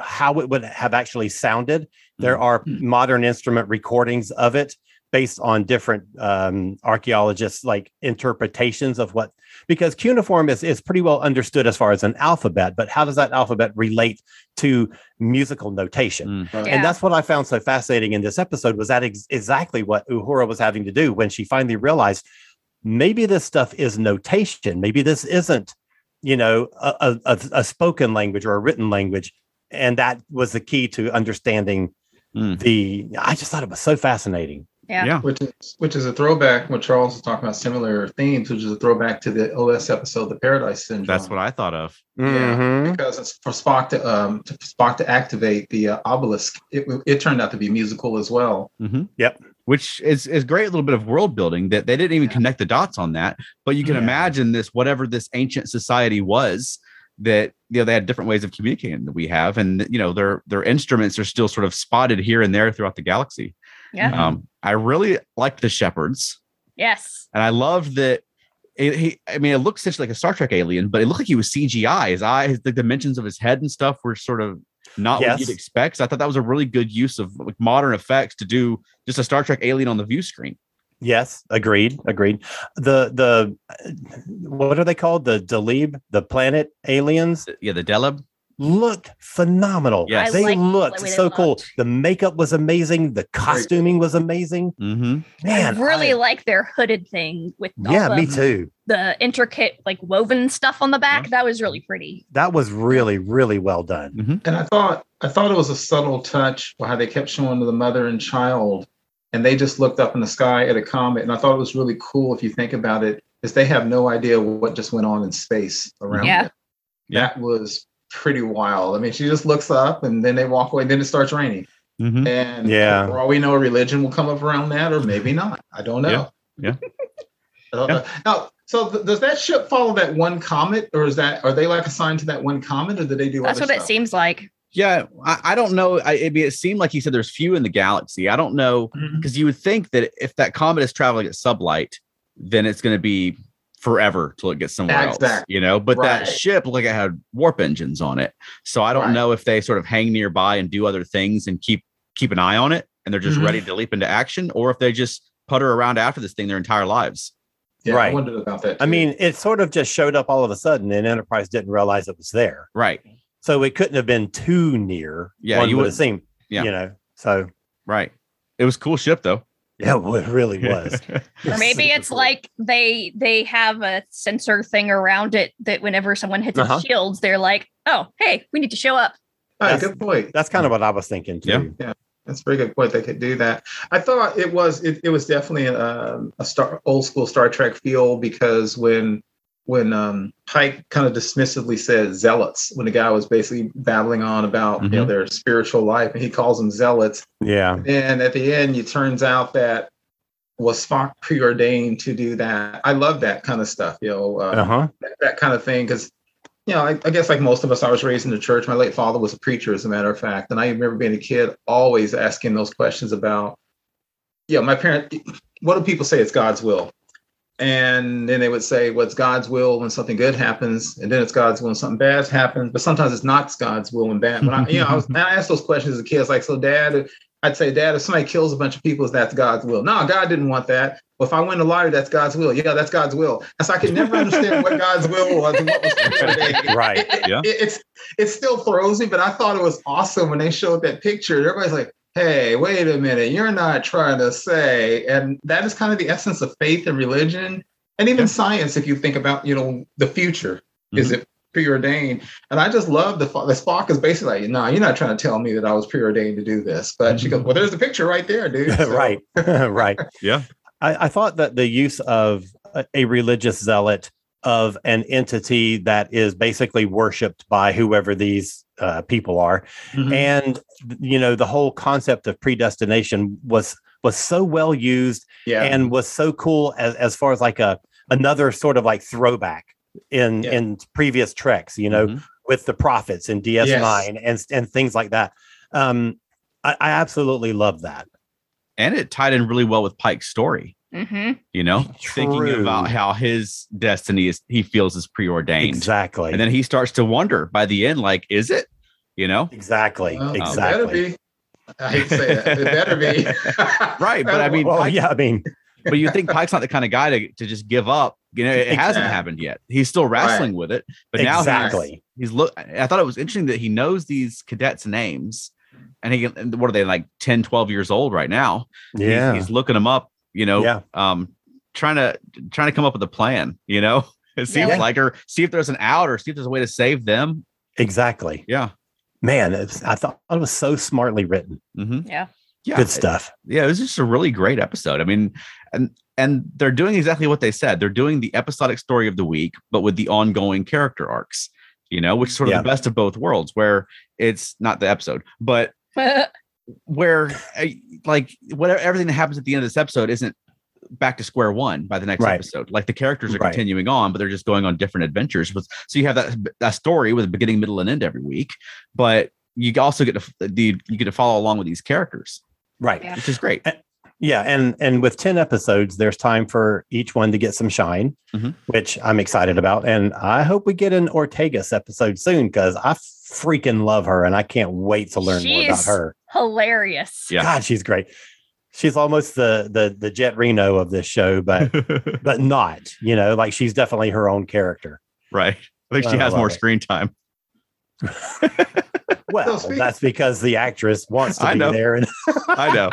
Speaker 3: how it would have actually sounded. There are modern instrument recordings of it based on different um, archaeologists like interpretations of what because cuneiform is, is pretty well understood as far as an alphabet but how does that alphabet relate to musical notation
Speaker 1: Mm.
Speaker 2: Right.
Speaker 4: Yeah.
Speaker 3: and that's what i found so fascinating in this episode was that ex- exactly what uhura was having to do when she finally realized maybe this stuff is notation maybe this isn't you know a, a, a spoken language or a written language and that was the key to understanding
Speaker 1: Mm.
Speaker 3: the i just thought it was so fascinating
Speaker 4: Yeah.
Speaker 1: Yeah.
Speaker 2: Which is which is a throwback. What Charles was talking about similar themes, which is a throwback to the OS episode, the Paradise Syndrome.
Speaker 1: That's what I thought of.
Speaker 2: Yeah.
Speaker 3: Mhm.
Speaker 2: because it's for Spock to um to Spock to activate the uh, obelisk. It it turned out to be musical as well.
Speaker 1: Mhm.
Speaker 3: Yep.
Speaker 1: Which is is great. A little bit of world building that they didn't even
Speaker 2: Yeah.
Speaker 1: connect the dots on that. But you can
Speaker 3: Yeah.
Speaker 1: imagine this whatever this ancient society was that you know they had different ways of communicating that we have, and you know their their instruments are still sort of spotted here and there throughout the galaxy.
Speaker 4: Yeah.
Speaker 1: Um, I really liked the shepherds,
Speaker 4: Yes.
Speaker 1: and I loved that. It, he, I mean, it looks essentially like a Star Trek alien, but it looked like he was CGI. His eyes, the dimensions of his head and stuff were sort of not what
Speaker 3: Yes.
Speaker 1: you'd expect. So I thought that was a really good use of like modern effects to do just a Star Trek alien on the view screen.
Speaker 3: Yes, agreed, agreed. The the what are they called? The Delib, the planet aliens
Speaker 1: Yeah, the Deleb.
Speaker 3: looked phenomenal.
Speaker 1: Yes.
Speaker 3: They
Speaker 4: like
Speaker 3: looked
Speaker 4: way they
Speaker 3: so cool. The makeup was amazing. The costuming was amazing.
Speaker 1: Mm-hmm.
Speaker 3: Man,
Speaker 4: I really
Speaker 3: I-
Speaker 4: like their hooded thing with all
Speaker 3: yeah,
Speaker 4: the,
Speaker 3: me too.
Speaker 4: the intricate like woven stuff on the back. That was really pretty.
Speaker 3: That was really, really well done.
Speaker 2: And I thought I thought it was a subtle touch how they kept showing the mother and child, and they just looked up in the sky at a comet. And I thought it was really cool if you think about it, is they have no idea what just went on in space around
Speaker 4: Yeah.
Speaker 2: them. That was pretty wild. I mean, she just looks up and then they walk away, and then it starts raining.
Speaker 1: Mm-hmm.
Speaker 2: And
Speaker 3: Yeah.
Speaker 2: for all we know, a religion will come up around that, or maybe not. I don't know.
Speaker 1: Yeah.
Speaker 2: I don't know. Now, so th- does that ship follow that one comet, or is that are they like assigned to that one comet, or do they do?
Speaker 4: That's
Speaker 2: other
Speaker 4: what it seems like.
Speaker 1: Yeah, I, I don't know. I, it, it seemed like he said there's few in the galaxy. I don't know because you would think that if that comet is traveling at sublight, then it's going to be forever till it gets somewhere else. You know, but that ship looked like it had warp engines on it, so I don't
Speaker 2: Right.
Speaker 1: know if they sort of hang nearby and do other things and keep keep an eye on it, and they're just
Speaker 2: Mhm.
Speaker 1: ready to leap into action, or if they just putter around after this thing their entire lives.
Speaker 2: Yeah, I
Speaker 3: Right.
Speaker 2: wondered about that.
Speaker 3: I mean, it sort of just showed up all of a sudden, and Enterprise didn't realize it was there.
Speaker 1: Right.
Speaker 3: So it couldn't have been too near.
Speaker 1: Yeah,
Speaker 3: one
Speaker 1: you
Speaker 3: would
Speaker 1: would-
Speaker 3: have seemed.
Speaker 1: yeah.
Speaker 3: you know. So
Speaker 1: Right. It was a cool ship though.
Speaker 3: yeah, it really was.
Speaker 4: Or maybe it's
Speaker 2: cool.
Speaker 4: like they they have a sensor thing around it that whenever someone hits
Speaker 3: Uh-huh.
Speaker 4: its shields, they're like, "Oh, hey, we need to show up."
Speaker 2: All right,
Speaker 3: that's-
Speaker 2: good point.
Speaker 3: That's kind of what I was thinking too.
Speaker 1: Yeah.
Speaker 2: That's a very good point. They could do that. I thought it was it, it was definitely a, a star old school Star Trek feel because when when um, Pike kind of dismissively says zealots when the guy was basically babbling on about you know
Speaker 1: Mhm.
Speaker 2: their spiritual life and he calls them zealots
Speaker 3: Yeah.
Speaker 2: and at the end it turns out that was Spock preordained to do that. I love that kind of stuff, you know. Uh,
Speaker 3: Uh huh.
Speaker 2: that, that kind of thing because you know I, I guess like most of us i was raised in the church my late father was a preacher as a matter of fact and i remember being a kid always asking those questions about yeah my parent what do people say it's god's will and then they would say what's god's will when something good happens and then it's god's will when something bad happens but sometimes it's not god's will when bad when i you know i was i asked those questions as a kid it's like so dad i'd say dad if somebody kills a bunch of people that's god's will no god didn't want that well, if I win the lottery, that's God's will. Yeah, that's God's will. And so I could never understand what God's will was and what was.
Speaker 3: Right.
Speaker 2: It-
Speaker 1: Yeah.
Speaker 2: it- it's it still throws me, but I thought it was awesome when they showed that picture. Everybody's like, "Hey, wait a minute, you're not trying to say," and that is kind of the essence of faith and religion, and even
Speaker 1: Yeah.
Speaker 2: science. If you think about, you know, the future, is
Speaker 1: Mhm.
Speaker 2: it preordained? And I just love the the Spock is basically like, "No, you're not trying to tell me that I was preordained to do this." But she goes, "Well, there's the picture right there, dude." So-
Speaker 3: right. right.
Speaker 1: Yeah.
Speaker 3: I, I thought that the use of a, a religious zealot of an entity that is basically worshipped by whoever these uh, people are,
Speaker 2: Mhm.
Speaker 3: and you know the whole concept of predestination was was so well used
Speaker 2: yeah,
Speaker 3: and was so cool as, as far as like a another sort of like throwback in
Speaker 2: Yeah.
Speaker 3: in previous treks you know
Speaker 1: Mhm.
Speaker 3: with the prophets and ds9 and and things like that um I, I absolutely love that
Speaker 1: And it tied in really well with Pike's story.
Speaker 4: Hmm
Speaker 1: You know, thinking about how his destiny is he feels is preordained.
Speaker 3: exactly
Speaker 1: And then he starts to wonder by the end, like, is it? You know?
Speaker 3: exactly
Speaker 2: Well, It better
Speaker 3: exactly
Speaker 2: be. I hate to say that. It better be.
Speaker 1: Right, but I mean,
Speaker 3: well
Speaker 1: Pike-
Speaker 3: yeah i mean
Speaker 1: but you think Pike's not the kind of guy to, to just give up. You know, it hasn't happened yet. He's still wrestling with it. But now
Speaker 3: exactly
Speaker 1: he's look I thought it was interesting that he knows these cadets' names. And he and what are they like 10, 12 years old right now? He's-
Speaker 3: yeah
Speaker 1: He's, looking them up, you know,
Speaker 3: Yeah.
Speaker 1: um, trying to trying to come up with a plan, you know. It seems
Speaker 4: Yeah.
Speaker 1: like or see if there's an out or see if there's a way to save them.
Speaker 3: exactly
Speaker 1: Yeah.
Speaker 3: man it's, i thought it was so smartly written
Speaker 1: Mm-hmm.
Speaker 4: Yeah.
Speaker 1: Yeah.
Speaker 3: good stuff
Speaker 1: yeah, it was just a really great episode. I mean, and and they're doing exactly what they said. They're doing the episodic story of the week, but with the ongoing character arcs, you know, which is sort of
Speaker 3: Yeah.
Speaker 1: the best of both worlds, where it's not the episode, but where uh, like whatever everything that happens at the end of this episode isn't back to square one by the next
Speaker 3: Right.
Speaker 1: episode. Like the characters are
Speaker 3: Right.
Speaker 1: continuing on, but they're just going on different adventures. With so you have that that story with a beginning, middle, and end every week, but you also get to the you get to follow along with these characters,
Speaker 3: right
Speaker 4: Yeah.
Speaker 1: which is great.
Speaker 3: Yeah, and and with 10 episodes, there's time for each one to get some shine,
Speaker 1: Mhm.
Speaker 3: which I'm excited about. And I hope we get an Ortegas episode soon because I freaking love her and I can't wait to learn more about her.
Speaker 4: Hilarious.
Speaker 1: Yeah.
Speaker 3: God, she's great. She's almost the the the Jet Reno of this show, but but not, you know, like she's definitely her own character.
Speaker 1: right. I think she
Speaker 3: I
Speaker 1: has more
Speaker 3: it.
Speaker 1: screen time.
Speaker 3: Well,
Speaker 2: speak-
Speaker 3: that's because the actress wants to
Speaker 1: I
Speaker 3: be
Speaker 1: know.
Speaker 3: there. And
Speaker 1: I know.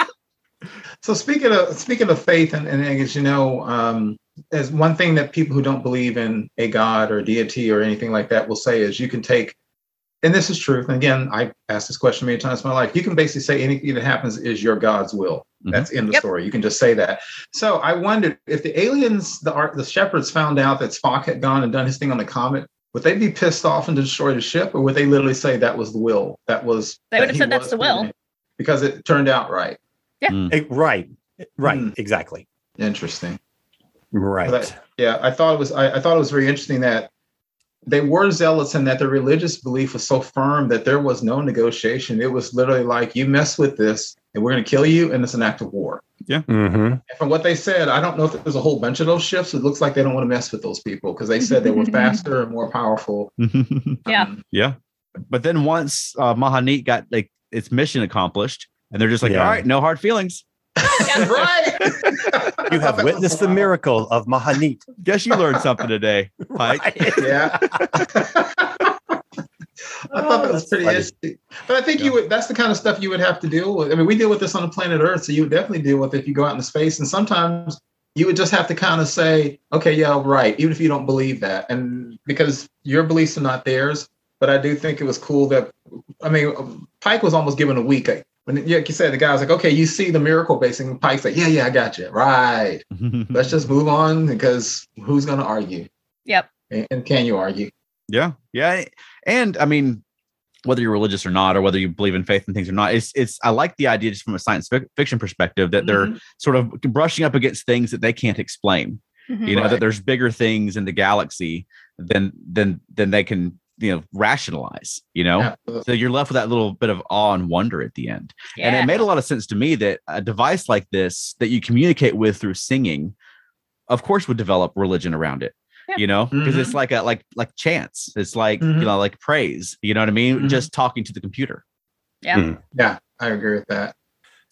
Speaker 2: So speaking of speaking of faith and, and as you know, um, as one thing that people who don't believe in a god or deity or anything like that will say is you can take, and this is truth. And again, I asked this question many times in my life. You can basically say anything that happens is your God's will.
Speaker 1: Mhm.
Speaker 2: That's in the
Speaker 4: Yep.
Speaker 2: story. You can just say that. So I wondered if the aliens, the art, the shepherds found out that Spock had gone and done his thing on the comet. Would they be pissed off and destroy the ship, or would they literally say that was the will? That was
Speaker 4: They
Speaker 2: that
Speaker 4: would have said that's the will.
Speaker 2: because it turned out right.
Speaker 3: Eh, right, right,
Speaker 2: Hmm.
Speaker 3: exactly.
Speaker 2: Interesting.
Speaker 3: Right.
Speaker 2: But yeah, I thought it was I, I thought it was very interesting that they were zealots and that their religious belief was so firm that there was no negotiation. It was literally like you mess with this and we're going to kill you, and it's an act of war. Yeah.
Speaker 3: hmm
Speaker 2: And from what they said, I don't know if there's a whole bunch of those ships. It looks like they don't want to mess with those people because they said they were faster and more powerful.
Speaker 4: Yeah.
Speaker 2: Um,
Speaker 1: yeah. But then once uh, M'hanit got like its mission accomplished, and they're just like,
Speaker 3: Yeah.
Speaker 1: all right, no hard feelings.
Speaker 2: right.
Speaker 3: You have witnessed the miracle of M'hanit.
Speaker 1: Guess you learned something today, Pike.
Speaker 2: yeah. I thought that was pretty
Speaker 3: funny.
Speaker 2: interesting. But I think you would that's the kind of stuff you would have to deal with. I mean, we deal with this on the planet Earth, so you would definitely deal with it if you go out into space. And sometimes you would just have to kind of say, okay, yeah, right, even if you don't believe that. And because your beliefs are not theirs. But I do think it was cool that I mean, Pike was almost given a week. When yeah, like you said, the guy was like, okay, you see the miracle basing. And Pike's like, yeah, yeah, I got you. Right. Let's just move on because who's gonna argue?
Speaker 4: Yep.
Speaker 2: And, and can you argue?
Speaker 1: Yeah, yeah, and I mean, whether you're religious or not, or whether you believe in faith and things or not, it's it's. I like the idea just from a science fic- fiction perspective that they're
Speaker 2: Mhm.
Speaker 1: sort of brushing up against things that they can't explain.
Speaker 4: Mhm.
Speaker 1: You know
Speaker 2: Right.
Speaker 1: that there's bigger things in the galaxy than than than they can you know rationalize. You know,
Speaker 2: Absolutely.
Speaker 1: so you're left with that little bit of awe and wonder at the end. And it made a lot of sense to me that a device like this that you communicate with through singing, of course, would develop religion around it.
Speaker 4: Yeah.
Speaker 1: You know, because
Speaker 2: Mhm.
Speaker 1: it's like a like like chants. It's like
Speaker 2: Mhm.
Speaker 1: you know like praise. You know what I mean?
Speaker 2: Mhm.
Speaker 1: Just talking to the computer.
Speaker 4: Yeah.
Speaker 2: Yeah, I agree with that.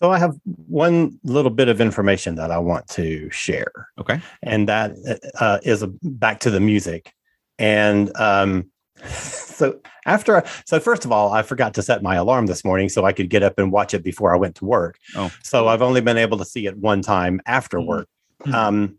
Speaker 3: So I have one little bit of information that I want to share.
Speaker 1: Okay.
Speaker 3: and that uh, is a, back to the music. And um, so after, I, so first of all, I forgot to set my alarm this morning so I could get up and watch it before I went to work.
Speaker 1: Oh.
Speaker 3: so I've only been able to see it one time after
Speaker 2: Mhm.
Speaker 3: work.
Speaker 2: Mhm.
Speaker 3: Um,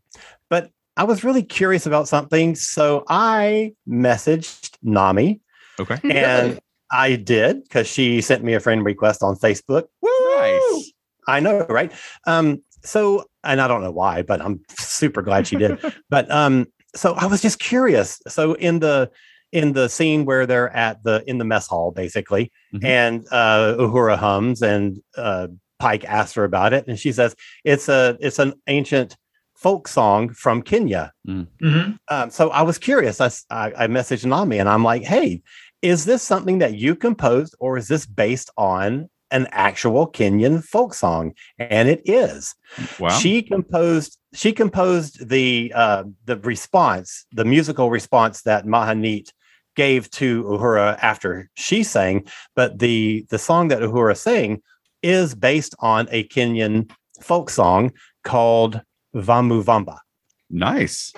Speaker 3: but I was really curious about something, so I messaged Nami,
Speaker 1: Okay.
Speaker 3: and I did because she sent me a friend request on Facebook.
Speaker 1: Nice.
Speaker 3: I know, right? Um, so, and I don't know why, but I'm super glad she did. but um, so I was just curious. So in the in the scene where they're at the in the mess hall, basically,
Speaker 1: Mhm.
Speaker 3: and uh, Uhura hums, and uh, Pike asks her about it, and she says it's a it's an ancient folk song from Kenya.
Speaker 2: Mhm.
Speaker 3: Um, so I was curious. I I messaged Nami, and I'm like, hey, is this something that you composed, or is this based on an actual Kenyan folk song? And it is.
Speaker 1: Wow.
Speaker 3: She composed. She composed the uh, the response, the musical response that M'hanit gave to Uhura after she sang. But the the song that Uhura sang is based on a Kenyan folk song called Vamu Vamba.
Speaker 1: nice.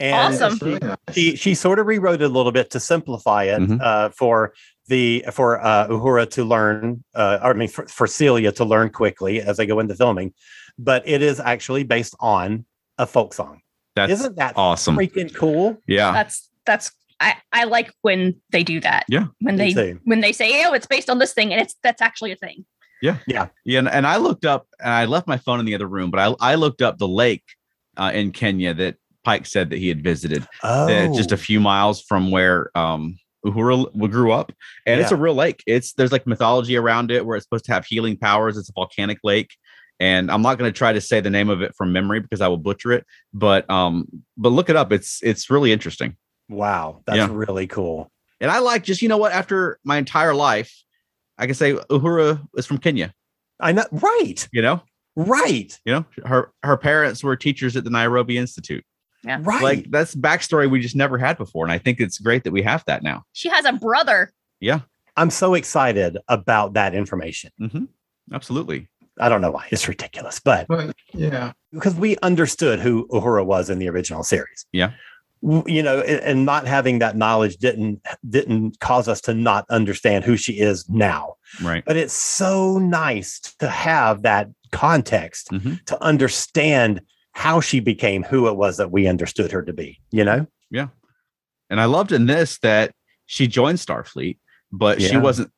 Speaker 3: And
Speaker 4: Awesome.
Speaker 2: That's really nice.
Speaker 3: she she sort of rewrote it a little bit to simplify it
Speaker 1: Mhm.
Speaker 3: uh, for the for uh, Uhura to learn, uh, or I mean for, for Celia to learn quickly as they go into filming. But it is actually based on a folk song.
Speaker 1: That's
Speaker 3: Isn't that
Speaker 1: awesome.
Speaker 3: freaking cool?
Speaker 1: Yeah.
Speaker 4: That's that's I I like when they do that.
Speaker 1: Yeah.
Speaker 4: When they
Speaker 3: too.
Speaker 4: when they say, "Oh, it's based on this thing," and it's that's actually a thing.
Speaker 1: Yeah, Yeah. Yeah. and, and I looked up, and I left my phone in the other room, but I, I looked up the lake uh, in Kenya that Pike said that he had visited,
Speaker 3: Oh,
Speaker 1: uh, just a few miles from where um, Uhura grew up, and it's a real lake. It's there's like mythology around it where it's supposed to have healing powers. It's a volcanic lake, and I'm not going to try to say the name of it from memory because I will butcher it. But um, but look it up. It's it's really interesting,
Speaker 3: wow, that's
Speaker 1: Yeah.
Speaker 3: really cool.
Speaker 1: and I like just you know what after my entire life, I can say Uhura is from Kenya.
Speaker 3: I know, right?
Speaker 1: You know,
Speaker 3: Right.
Speaker 1: You know, her her parents were teachers at the Nairobi Institute. Yeah.
Speaker 3: Right.
Speaker 1: Like that's backstory we just never had before, and I think it's great that we have that now.
Speaker 4: She has a brother.
Speaker 1: Yeah,
Speaker 3: I'm so excited about that information.
Speaker 1: hmm absolutely.
Speaker 3: I don't know why. It's ridiculous, but
Speaker 2: But yeah,
Speaker 3: because we understood who Uhura was in the original series.
Speaker 1: Yeah.
Speaker 3: You know, and, not having that knowledge didn't didn't cause us to not understand who she is now.
Speaker 1: Right.
Speaker 3: But it's so nice to have that context
Speaker 1: Mhm.
Speaker 3: to understand how she became who it was that we understood her to be, you know? Yeah.
Speaker 1: And I loved in this that she joined Starfleet, but she wasn't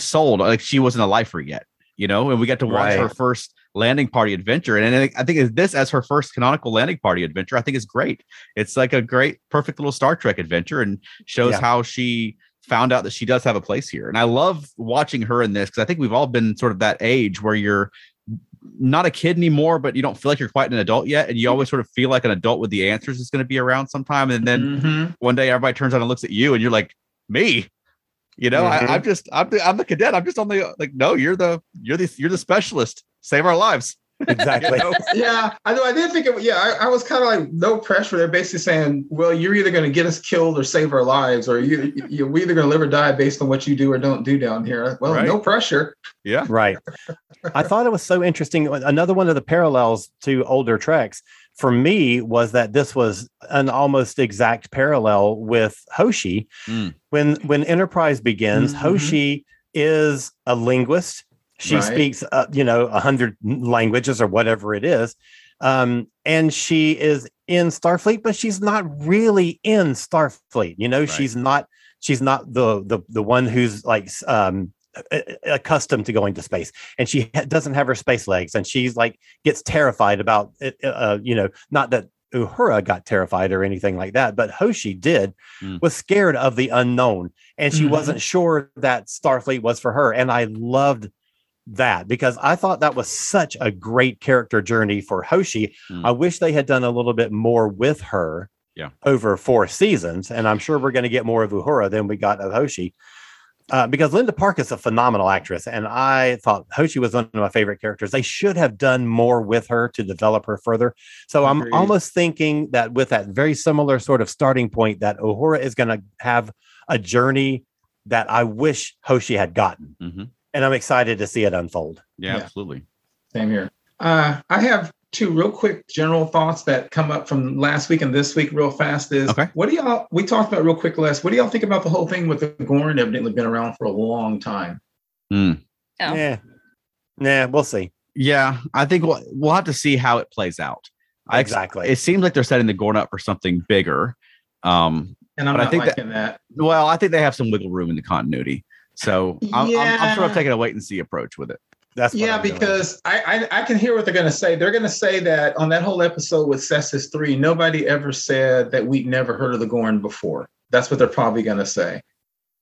Speaker 1: sold. Like she wasn't a lifer yet, you know. And we got to watch
Speaker 3: Right.
Speaker 1: her first landing party adventure, and I think, this as her first canonical landing party adventure. I think is great. It's like a great, perfect little Star Trek adventure, and shows
Speaker 3: Yeah.
Speaker 1: how she found out that she does have a place here. And I love watching her in this because I think we've all been sort of that age where you're not a kid anymore, but you don't feel like you're quite an adult yet, and you always sort of feel like an adult with the answers is going to be around sometime, and then
Speaker 2: Mhm.
Speaker 1: one day everybody turns around and looks at you and you're like me you know
Speaker 3: Mhm.
Speaker 1: I, i'm just I'm the, I'm the cadet i'm just on the like no you're the you're the you're the specialist save our lives
Speaker 3: Exactly.
Speaker 1: You know?
Speaker 2: yeah, I know. I didn't think it. Yeah, I, I was kind of like no pressure. They're basically saying, "Well, you're either going to get us killed or save our lives, or you, you we either going to live or die based on what you do or don't do down here." Well,
Speaker 1: Right.
Speaker 2: no pressure.
Speaker 1: yeah
Speaker 3: Right. I thought it was so interesting. Another one of the parallels to older treks for me was that this was an almost exact parallel with Hoshi.
Speaker 1: Mm.
Speaker 3: When when Enterprise begins,
Speaker 2: Mhm.
Speaker 3: Hoshi is a linguist. She
Speaker 2: Right.
Speaker 3: speaks, uh, you know, a hundred languages or whatever it is, um, and she is in Starfleet, but she's not really in Starfleet. You know,
Speaker 1: Right.
Speaker 3: she's not. She's not the the the one who's like um, a- a- accustomed to going to space and she doesn't have her space legs and she's like gets terrified about it uh, you know not that uhura got terrified or anything like that but hoshi did
Speaker 1: Mm.
Speaker 3: was scared of the unknown and she
Speaker 2: Mhm.
Speaker 3: wasn't sure that starfleet was for her and i loved that because i thought that was such a great character journey for hoshi
Speaker 1: Mm.
Speaker 3: i wish they had done a little bit more with her
Speaker 1: Yeah.
Speaker 3: over four seasons and i'm sure we're going to get more of uhura than we got of hoshi uh, because Linda Park is a phenomenal actress, and I thought Hoshi was one of my favorite characters. They should have done more with her to develop her further. So I'm almost thinking that with that very similar sort of starting point, that Uhura is going to have a journey that I wish Hoshi had gotten,
Speaker 1: Mhm.
Speaker 3: and I'm excited to see it unfold.
Speaker 1: yeah,
Speaker 2: Yeah.
Speaker 1: absolutely
Speaker 2: Same here. Uh, I have two real quick general thoughts that come up from last week and this week real fast is
Speaker 1: Okay.
Speaker 2: what do y'all we talked about real quick last what do y'all think about the whole thing with the Gorn evidently been around for a long time
Speaker 1: Mm.
Speaker 4: Oh.
Speaker 3: Yeah, yeah, we'll see.
Speaker 1: yeah i think we'll, we'll have to see how it plays out I
Speaker 3: Exactly.
Speaker 1: it seems like they're setting the gorn up for something bigger um
Speaker 2: and i'm
Speaker 1: But I think that-
Speaker 2: liking that,
Speaker 1: well i think they have some wiggle room in the continuity so I'm, I'm, I'm sort of taking a wait and see approach with it
Speaker 3: That's what
Speaker 2: yeah
Speaker 3: I'm
Speaker 2: because I, I i can hear what they're going to say they're going to say that on that whole episode with Cestus 3 nobody ever said that we'd never heard of the gorn before that's what they're probably going to say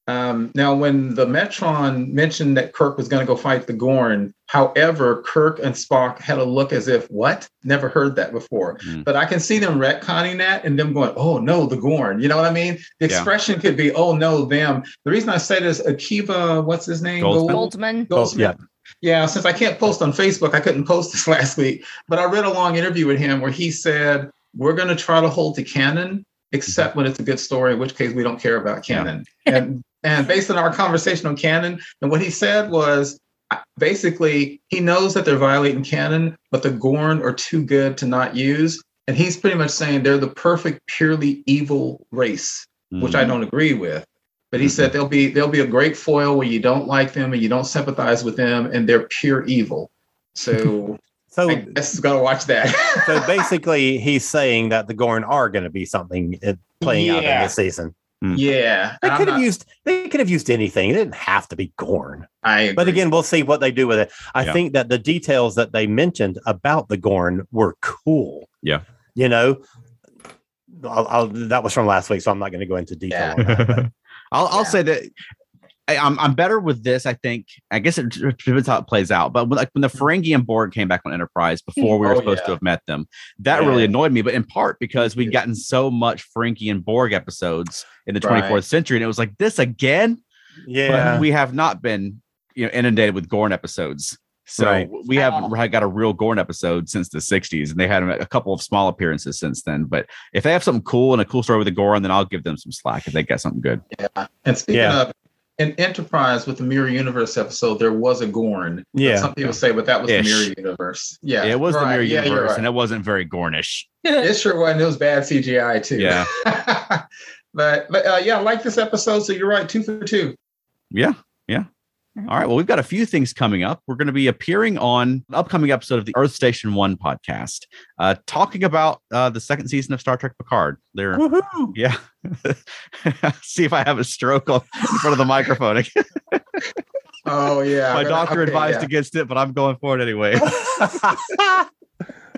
Speaker 2: um, now when the metron mentioned that kirk was going to go fight the gorn however kirk and spock had a look as if what never heard that before
Speaker 1: Hmm.
Speaker 2: but i can see them retconning that and them going oh no the gorn you know what i mean the
Speaker 1: Yeah.
Speaker 2: expression could be oh no them the reason i say this akiva what's his name
Speaker 1: Goldsmith.
Speaker 2: Gold-
Speaker 4: Goldsman.
Speaker 2: Goldsmith. Yeah, since I can't post on Facebook, I couldn't post this last week. But I read a long interview with him where he said, We're going to try to hold to canon, except when it's a good story, in which case we don't care about canon. and and based on our conversation on canon, and what he said was basically he knows that they're violating canon, but the Gorn are too good to not use. And he's pretty much saying they're the perfect, purely evil race which I mm. don't agree with. But he said they'll be they'll be a great foil where you don't like them and you don't sympathize with them and they're pure evil. So
Speaker 3: so
Speaker 2: I guess gotta watch that.
Speaker 3: so basically, he's saying that the Gorn are going to be something uh, playing out in
Speaker 2: Yeah.
Speaker 3: this season.
Speaker 2: yeah,
Speaker 3: They could have
Speaker 2: not-
Speaker 3: used they could have used anything. It didn't have to be Gorn.
Speaker 2: I
Speaker 3: But again, we'll see what they do with it. I
Speaker 1: Yeah.
Speaker 3: think that the details that they mentioned about the Gorn were cool.
Speaker 1: Yeah.
Speaker 3: You know, I'll, I'll, that was from last week, so I'm not going to go into detail. On that,
Speaker 1: I'll, I'll say that I, I'm I'm better with this. I think. I guess it depends how it plays out. But when, like when the mm-hmm. Ferengi and Borg came back on Enterprise hmm. before we were
Speaker 2: Oh,
Speaker 1: supposed to have met them, that
Speaker 2: Yeah.
Speaker 1: really annoyed me. But in part because we'd gotten so much Ferengi and Borg episodes in the
Speaker 2: Right.
Speaker 1: 24th century, and it was like this again.
Speaker 3: yeah.
Speaker 1: But we have not been you know inundated with Gorn episodes So
Speaker 3: Right.
Speaker 1: we haven't
Speaker 4: all.
Speaker 1: had- got a real Gorn episode since the 60s, and they had a couple of small appearances since then. But if they have something cool and a cool story with the Gorn, then I'll give them some slack if they got something good.
Speaker 2: Yeah. And speaking
Speaker 3: Yeah.
Speaker 2: of in Enterprise with the Mirror Universe episode, there was a Gorn.
Speaker 3: Yeah.
Speaker 2: Some people say, but that was
Speaker 1: Ish.
Speaker 2: the Mirror Universe. Yeah.
Speaker 1: it was the. Mirror
Speaker 2: Yeah,
Speaker 1: Universe,
Speaker 2: right.
Speaker 1: and it wasn't very Gornish.
Speaker 2: it sure was. It was bad CGI too.
Speaker 1: Yeah.
Speaker 2: but but uh, yeah, I like this episode. So you're right, two for two.
Speaker 1: Yeah. Yeah.
Speaker 4: Mhm.
Speaker 1: All right. Well, we've got a few things coming up. We're going to be appearing on an upcoming episode of the Earth Station One podcast, uh, talking about uh, the second season of Star Trek Picard. They're
Speaker 3: Woohoo!
Speaker 1: yeah. See if I have a stroke on, in front of the microphone.
Speaker 2: Oh yeah.
Speaker 1: My doctor
Speaker 2: okay,
Speaker 1: advised
Speaker 2: yeah.
Speaker 1: against it, but I'm going for it anyway.
Speaker 2: I'm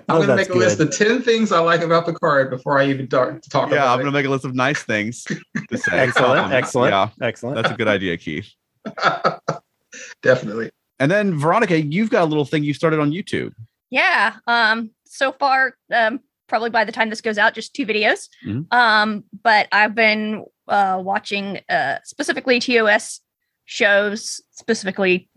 Speaker 3: Oh,
Speaker 2: gonna make a list of ten things I like about Picard before I even talk, talk
Speaker 1: yeah, I'm
Speaker 2: about
Speaker 1: going to make a list of nice things to say.
Speaker 3: Excellent,
Speaker 1: Um,
Speaker 3: excellent.
Speaker 1: Yeah,
Speaker 3: Excellent.
Speaker 1: that's a good idea, Keith.
Speaker 2: It. Definitely.
Speaker 1: And then Veronica, you've got a little thing you started on YouTube.
Speaker 4: Yeah. Um. So far, um, probably by the time this goes out, just two videos.
Speaker 1: Mhm.
Speaker 4: Um. But I've been uh watching uh specifically TOS shows, specifically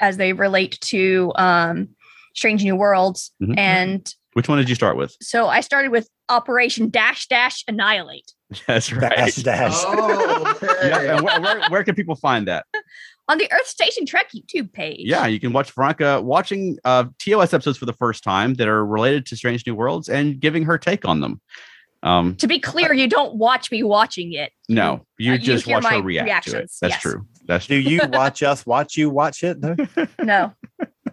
Speaker 4: as they relate to um Strange New Worlds,
Speaker 1: Mhm.
Speaker 4: and
Speaker 1: Which one did you start with?
Speaker 4: so I started with Operation Dash Dash Annihilate
Speaker 1: That's right.
Speaker 3: Dash dash.
Speaker 2: Oh, okay.
Speaker 1: Yeah, and where, where, where can people find that?
Speaker 4: on the Earth Station Trek YouTube page.
Speaker 1: Yeah, you can watch Veronica watching uh, TOS episodes for the first time that are related to Strange New Worlds and giving her take on them. Um,
Speaker 4: To be clear, you don't watch me watching it.
Speaker 1: no, you
Speaker 4: Uh,
Speaker 1: just
Speaker 4: hear
Speaker 1: watch her
Speaker 4: my
Speaker 1: react to it.
Speaker 4: reactions,
Speaker 1: That's
Speaker 4: yes.
Speaker 1: true. That's
Speaker 3: Do you watch us watch you watch it? though?
Speaker 4: No,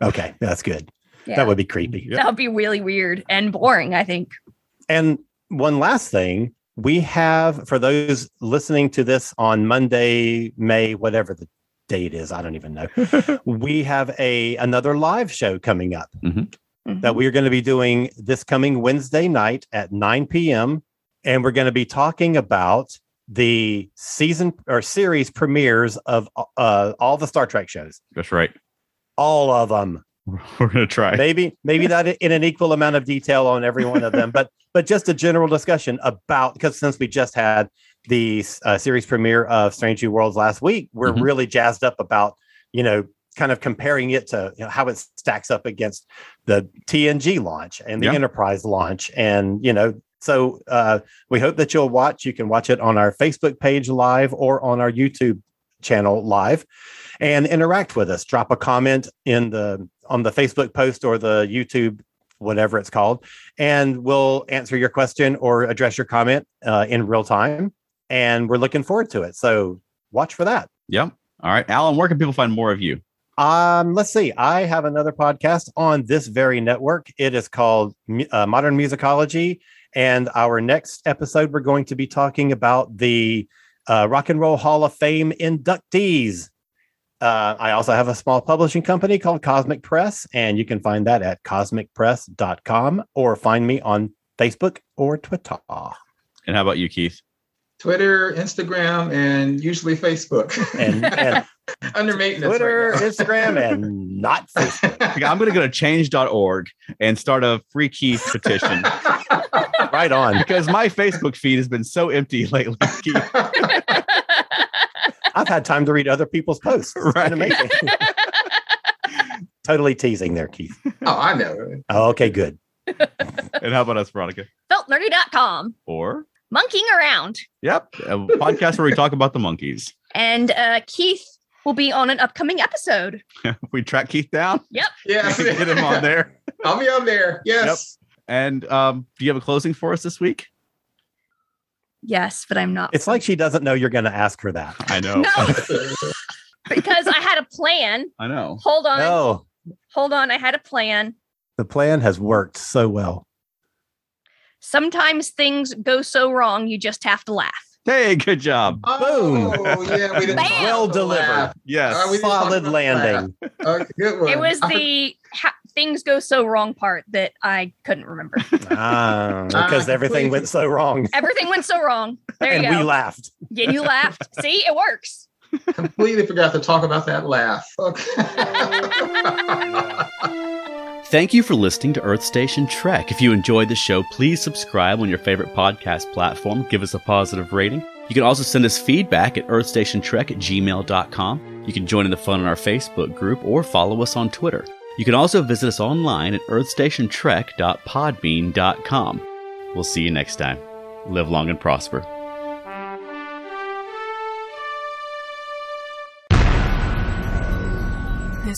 Speaker 3: Okay, that's good.
Speaker 4: yeah.
Speaker 3: That would be creepy.
Speaker 1: Yeah.
Speaker 4: that would be really weird and boring. I think.
Speaker 3: And one last thing, we have for those listening to this on Monday, May, whatever the date is, I don't even know. we have a another live show coming up
Speaker 4: Mm-hmm.
Speaker 3: that we're going to be doing this coming Wednesday night at 9 p.m. And we're going to be talking about the season or series premieres of uh, all the Star Trek shows,
Speaker 1: That's right.
Speaker 3: all of them.
Speaker 1: We're gonna try.
Speaker 3: maybe maybe not in an equal amount of detail on every one of them but but just a general discussion about because since we just had the uh, series premiere of strange new worlds last week we're
Speaker 1: Mhm.
Speaker 3: really jazzed up about you know kind of comparing it to you know, how it stacks up against the tng launch and the
Speaker 1: Yeah.
Speaker 3: enterprise launch and you know so uh, we hope that you'll watch you can watch it on our facebook page live or on our youtube channel live and interact with us drop a comment in the on the facebook post or the youtube whatever it's called and we'll answer your question or address your comment uh, in real time and we're looking forward to it so watch for that
Speaker 1: Yep. All right, Alan. Where can people find more of you?
Speaker 3: um let's see i have another podcast on this very network it is called uh, modern musicology and our next episode we're going to be talking about the uh, rock and roll hall of fame inductees uh, i also have a small publishing company called cosmic press and you can find that at cosmicpress.com or find me on facebook or twitter
Speaker 1: And how about you, Keith?
Speaker 2: Twitter, Instagram, and usually Facebook.
Speaker 3: and, and
Speaker 2: Under maintenance.
Speaker 3: twitter
Speaker 2: right
Speaker 3: instagram and not facebook
Speaker 1: Okay, I'm gonna go to change.org and start a free Keith petition
Speaker 3: right on
Speaker 1: because my Facebook feed has been so empty lately. Keith.
Speaker 3: I've had time to read other people's posts. It's
Speaker 1: Right.
Speaker 3: amazing. totally teasing there, Keith.
Speaker 2: oh, I know.
Speaker 3: Oh, okay, good.
Speaker 1: And how about us, Veronica?
Speaker 4: Feltnerdy.com.
Speaker 1: Or
Speaker 4: Monkeying around.
Speaker 1: yep, a podcast where we talk about the monkeys.
Speaker 4: And uh, Keith will be on an upcoming episode.
Speaker 1: we track Keith down,
Speaker 2: Yes.
Speaker 1: get him on there.
Speaker 2: I'll be on there. Yes.
Speaker 1: And um, do you have a closing for us this week?
Speaker 4: Yes, but I'm not.
Speaker 3: It's like she doesn't know you're going to ask her that.
Speaker 1: I know.
Speaker 4: No, because I had a plan.
Speaker 1: I know.
Speaker 4: Hold on.
Speaker 3: No,
Speaker 4: Hold on. I had a plan.
Speaker 3: the plan has worked so well.
Speaker 4: Sometimes things go so wrong, you just have to laugh.
Speaker 1: Hey, good job.
Speaker 2: Oh, yeah. We didn't
Speaker 3: Well delivered.
Speaker 2: laugh.
Speaker 1: Yes.
Speaker 2: Uh, we didn't
Speaker 3: Solid landing.
Speaker 2: laugh. Okay, good one.
Speaker 4: It was the ha- things go so wrong part that I couldn't remember.
Speaker 3: Ah, because everything went so wrong.
Speaker 4: Everything went so wrong. There
Speaker 3: and
Speaker 4: you go.
Speaker 3: we laughed.
Speaker 4: Yeah, you laughed. See, it works.
Speaker 2: completely forgot to talk about that laugh. Okay.
Speaker 1: Thank you for listening to Earth Station Trek. If you enjoyed the show, please subscribe on your favorite podcast platform. Give us a positive rating. You can also send us feedback at earthstationtrek at gmail.com. You can join in the fun on our Facebook group or follow us on Twitter. You can also visit us online at earthstationtrek.podbean.com. We'll see you next time. Live long and prosper.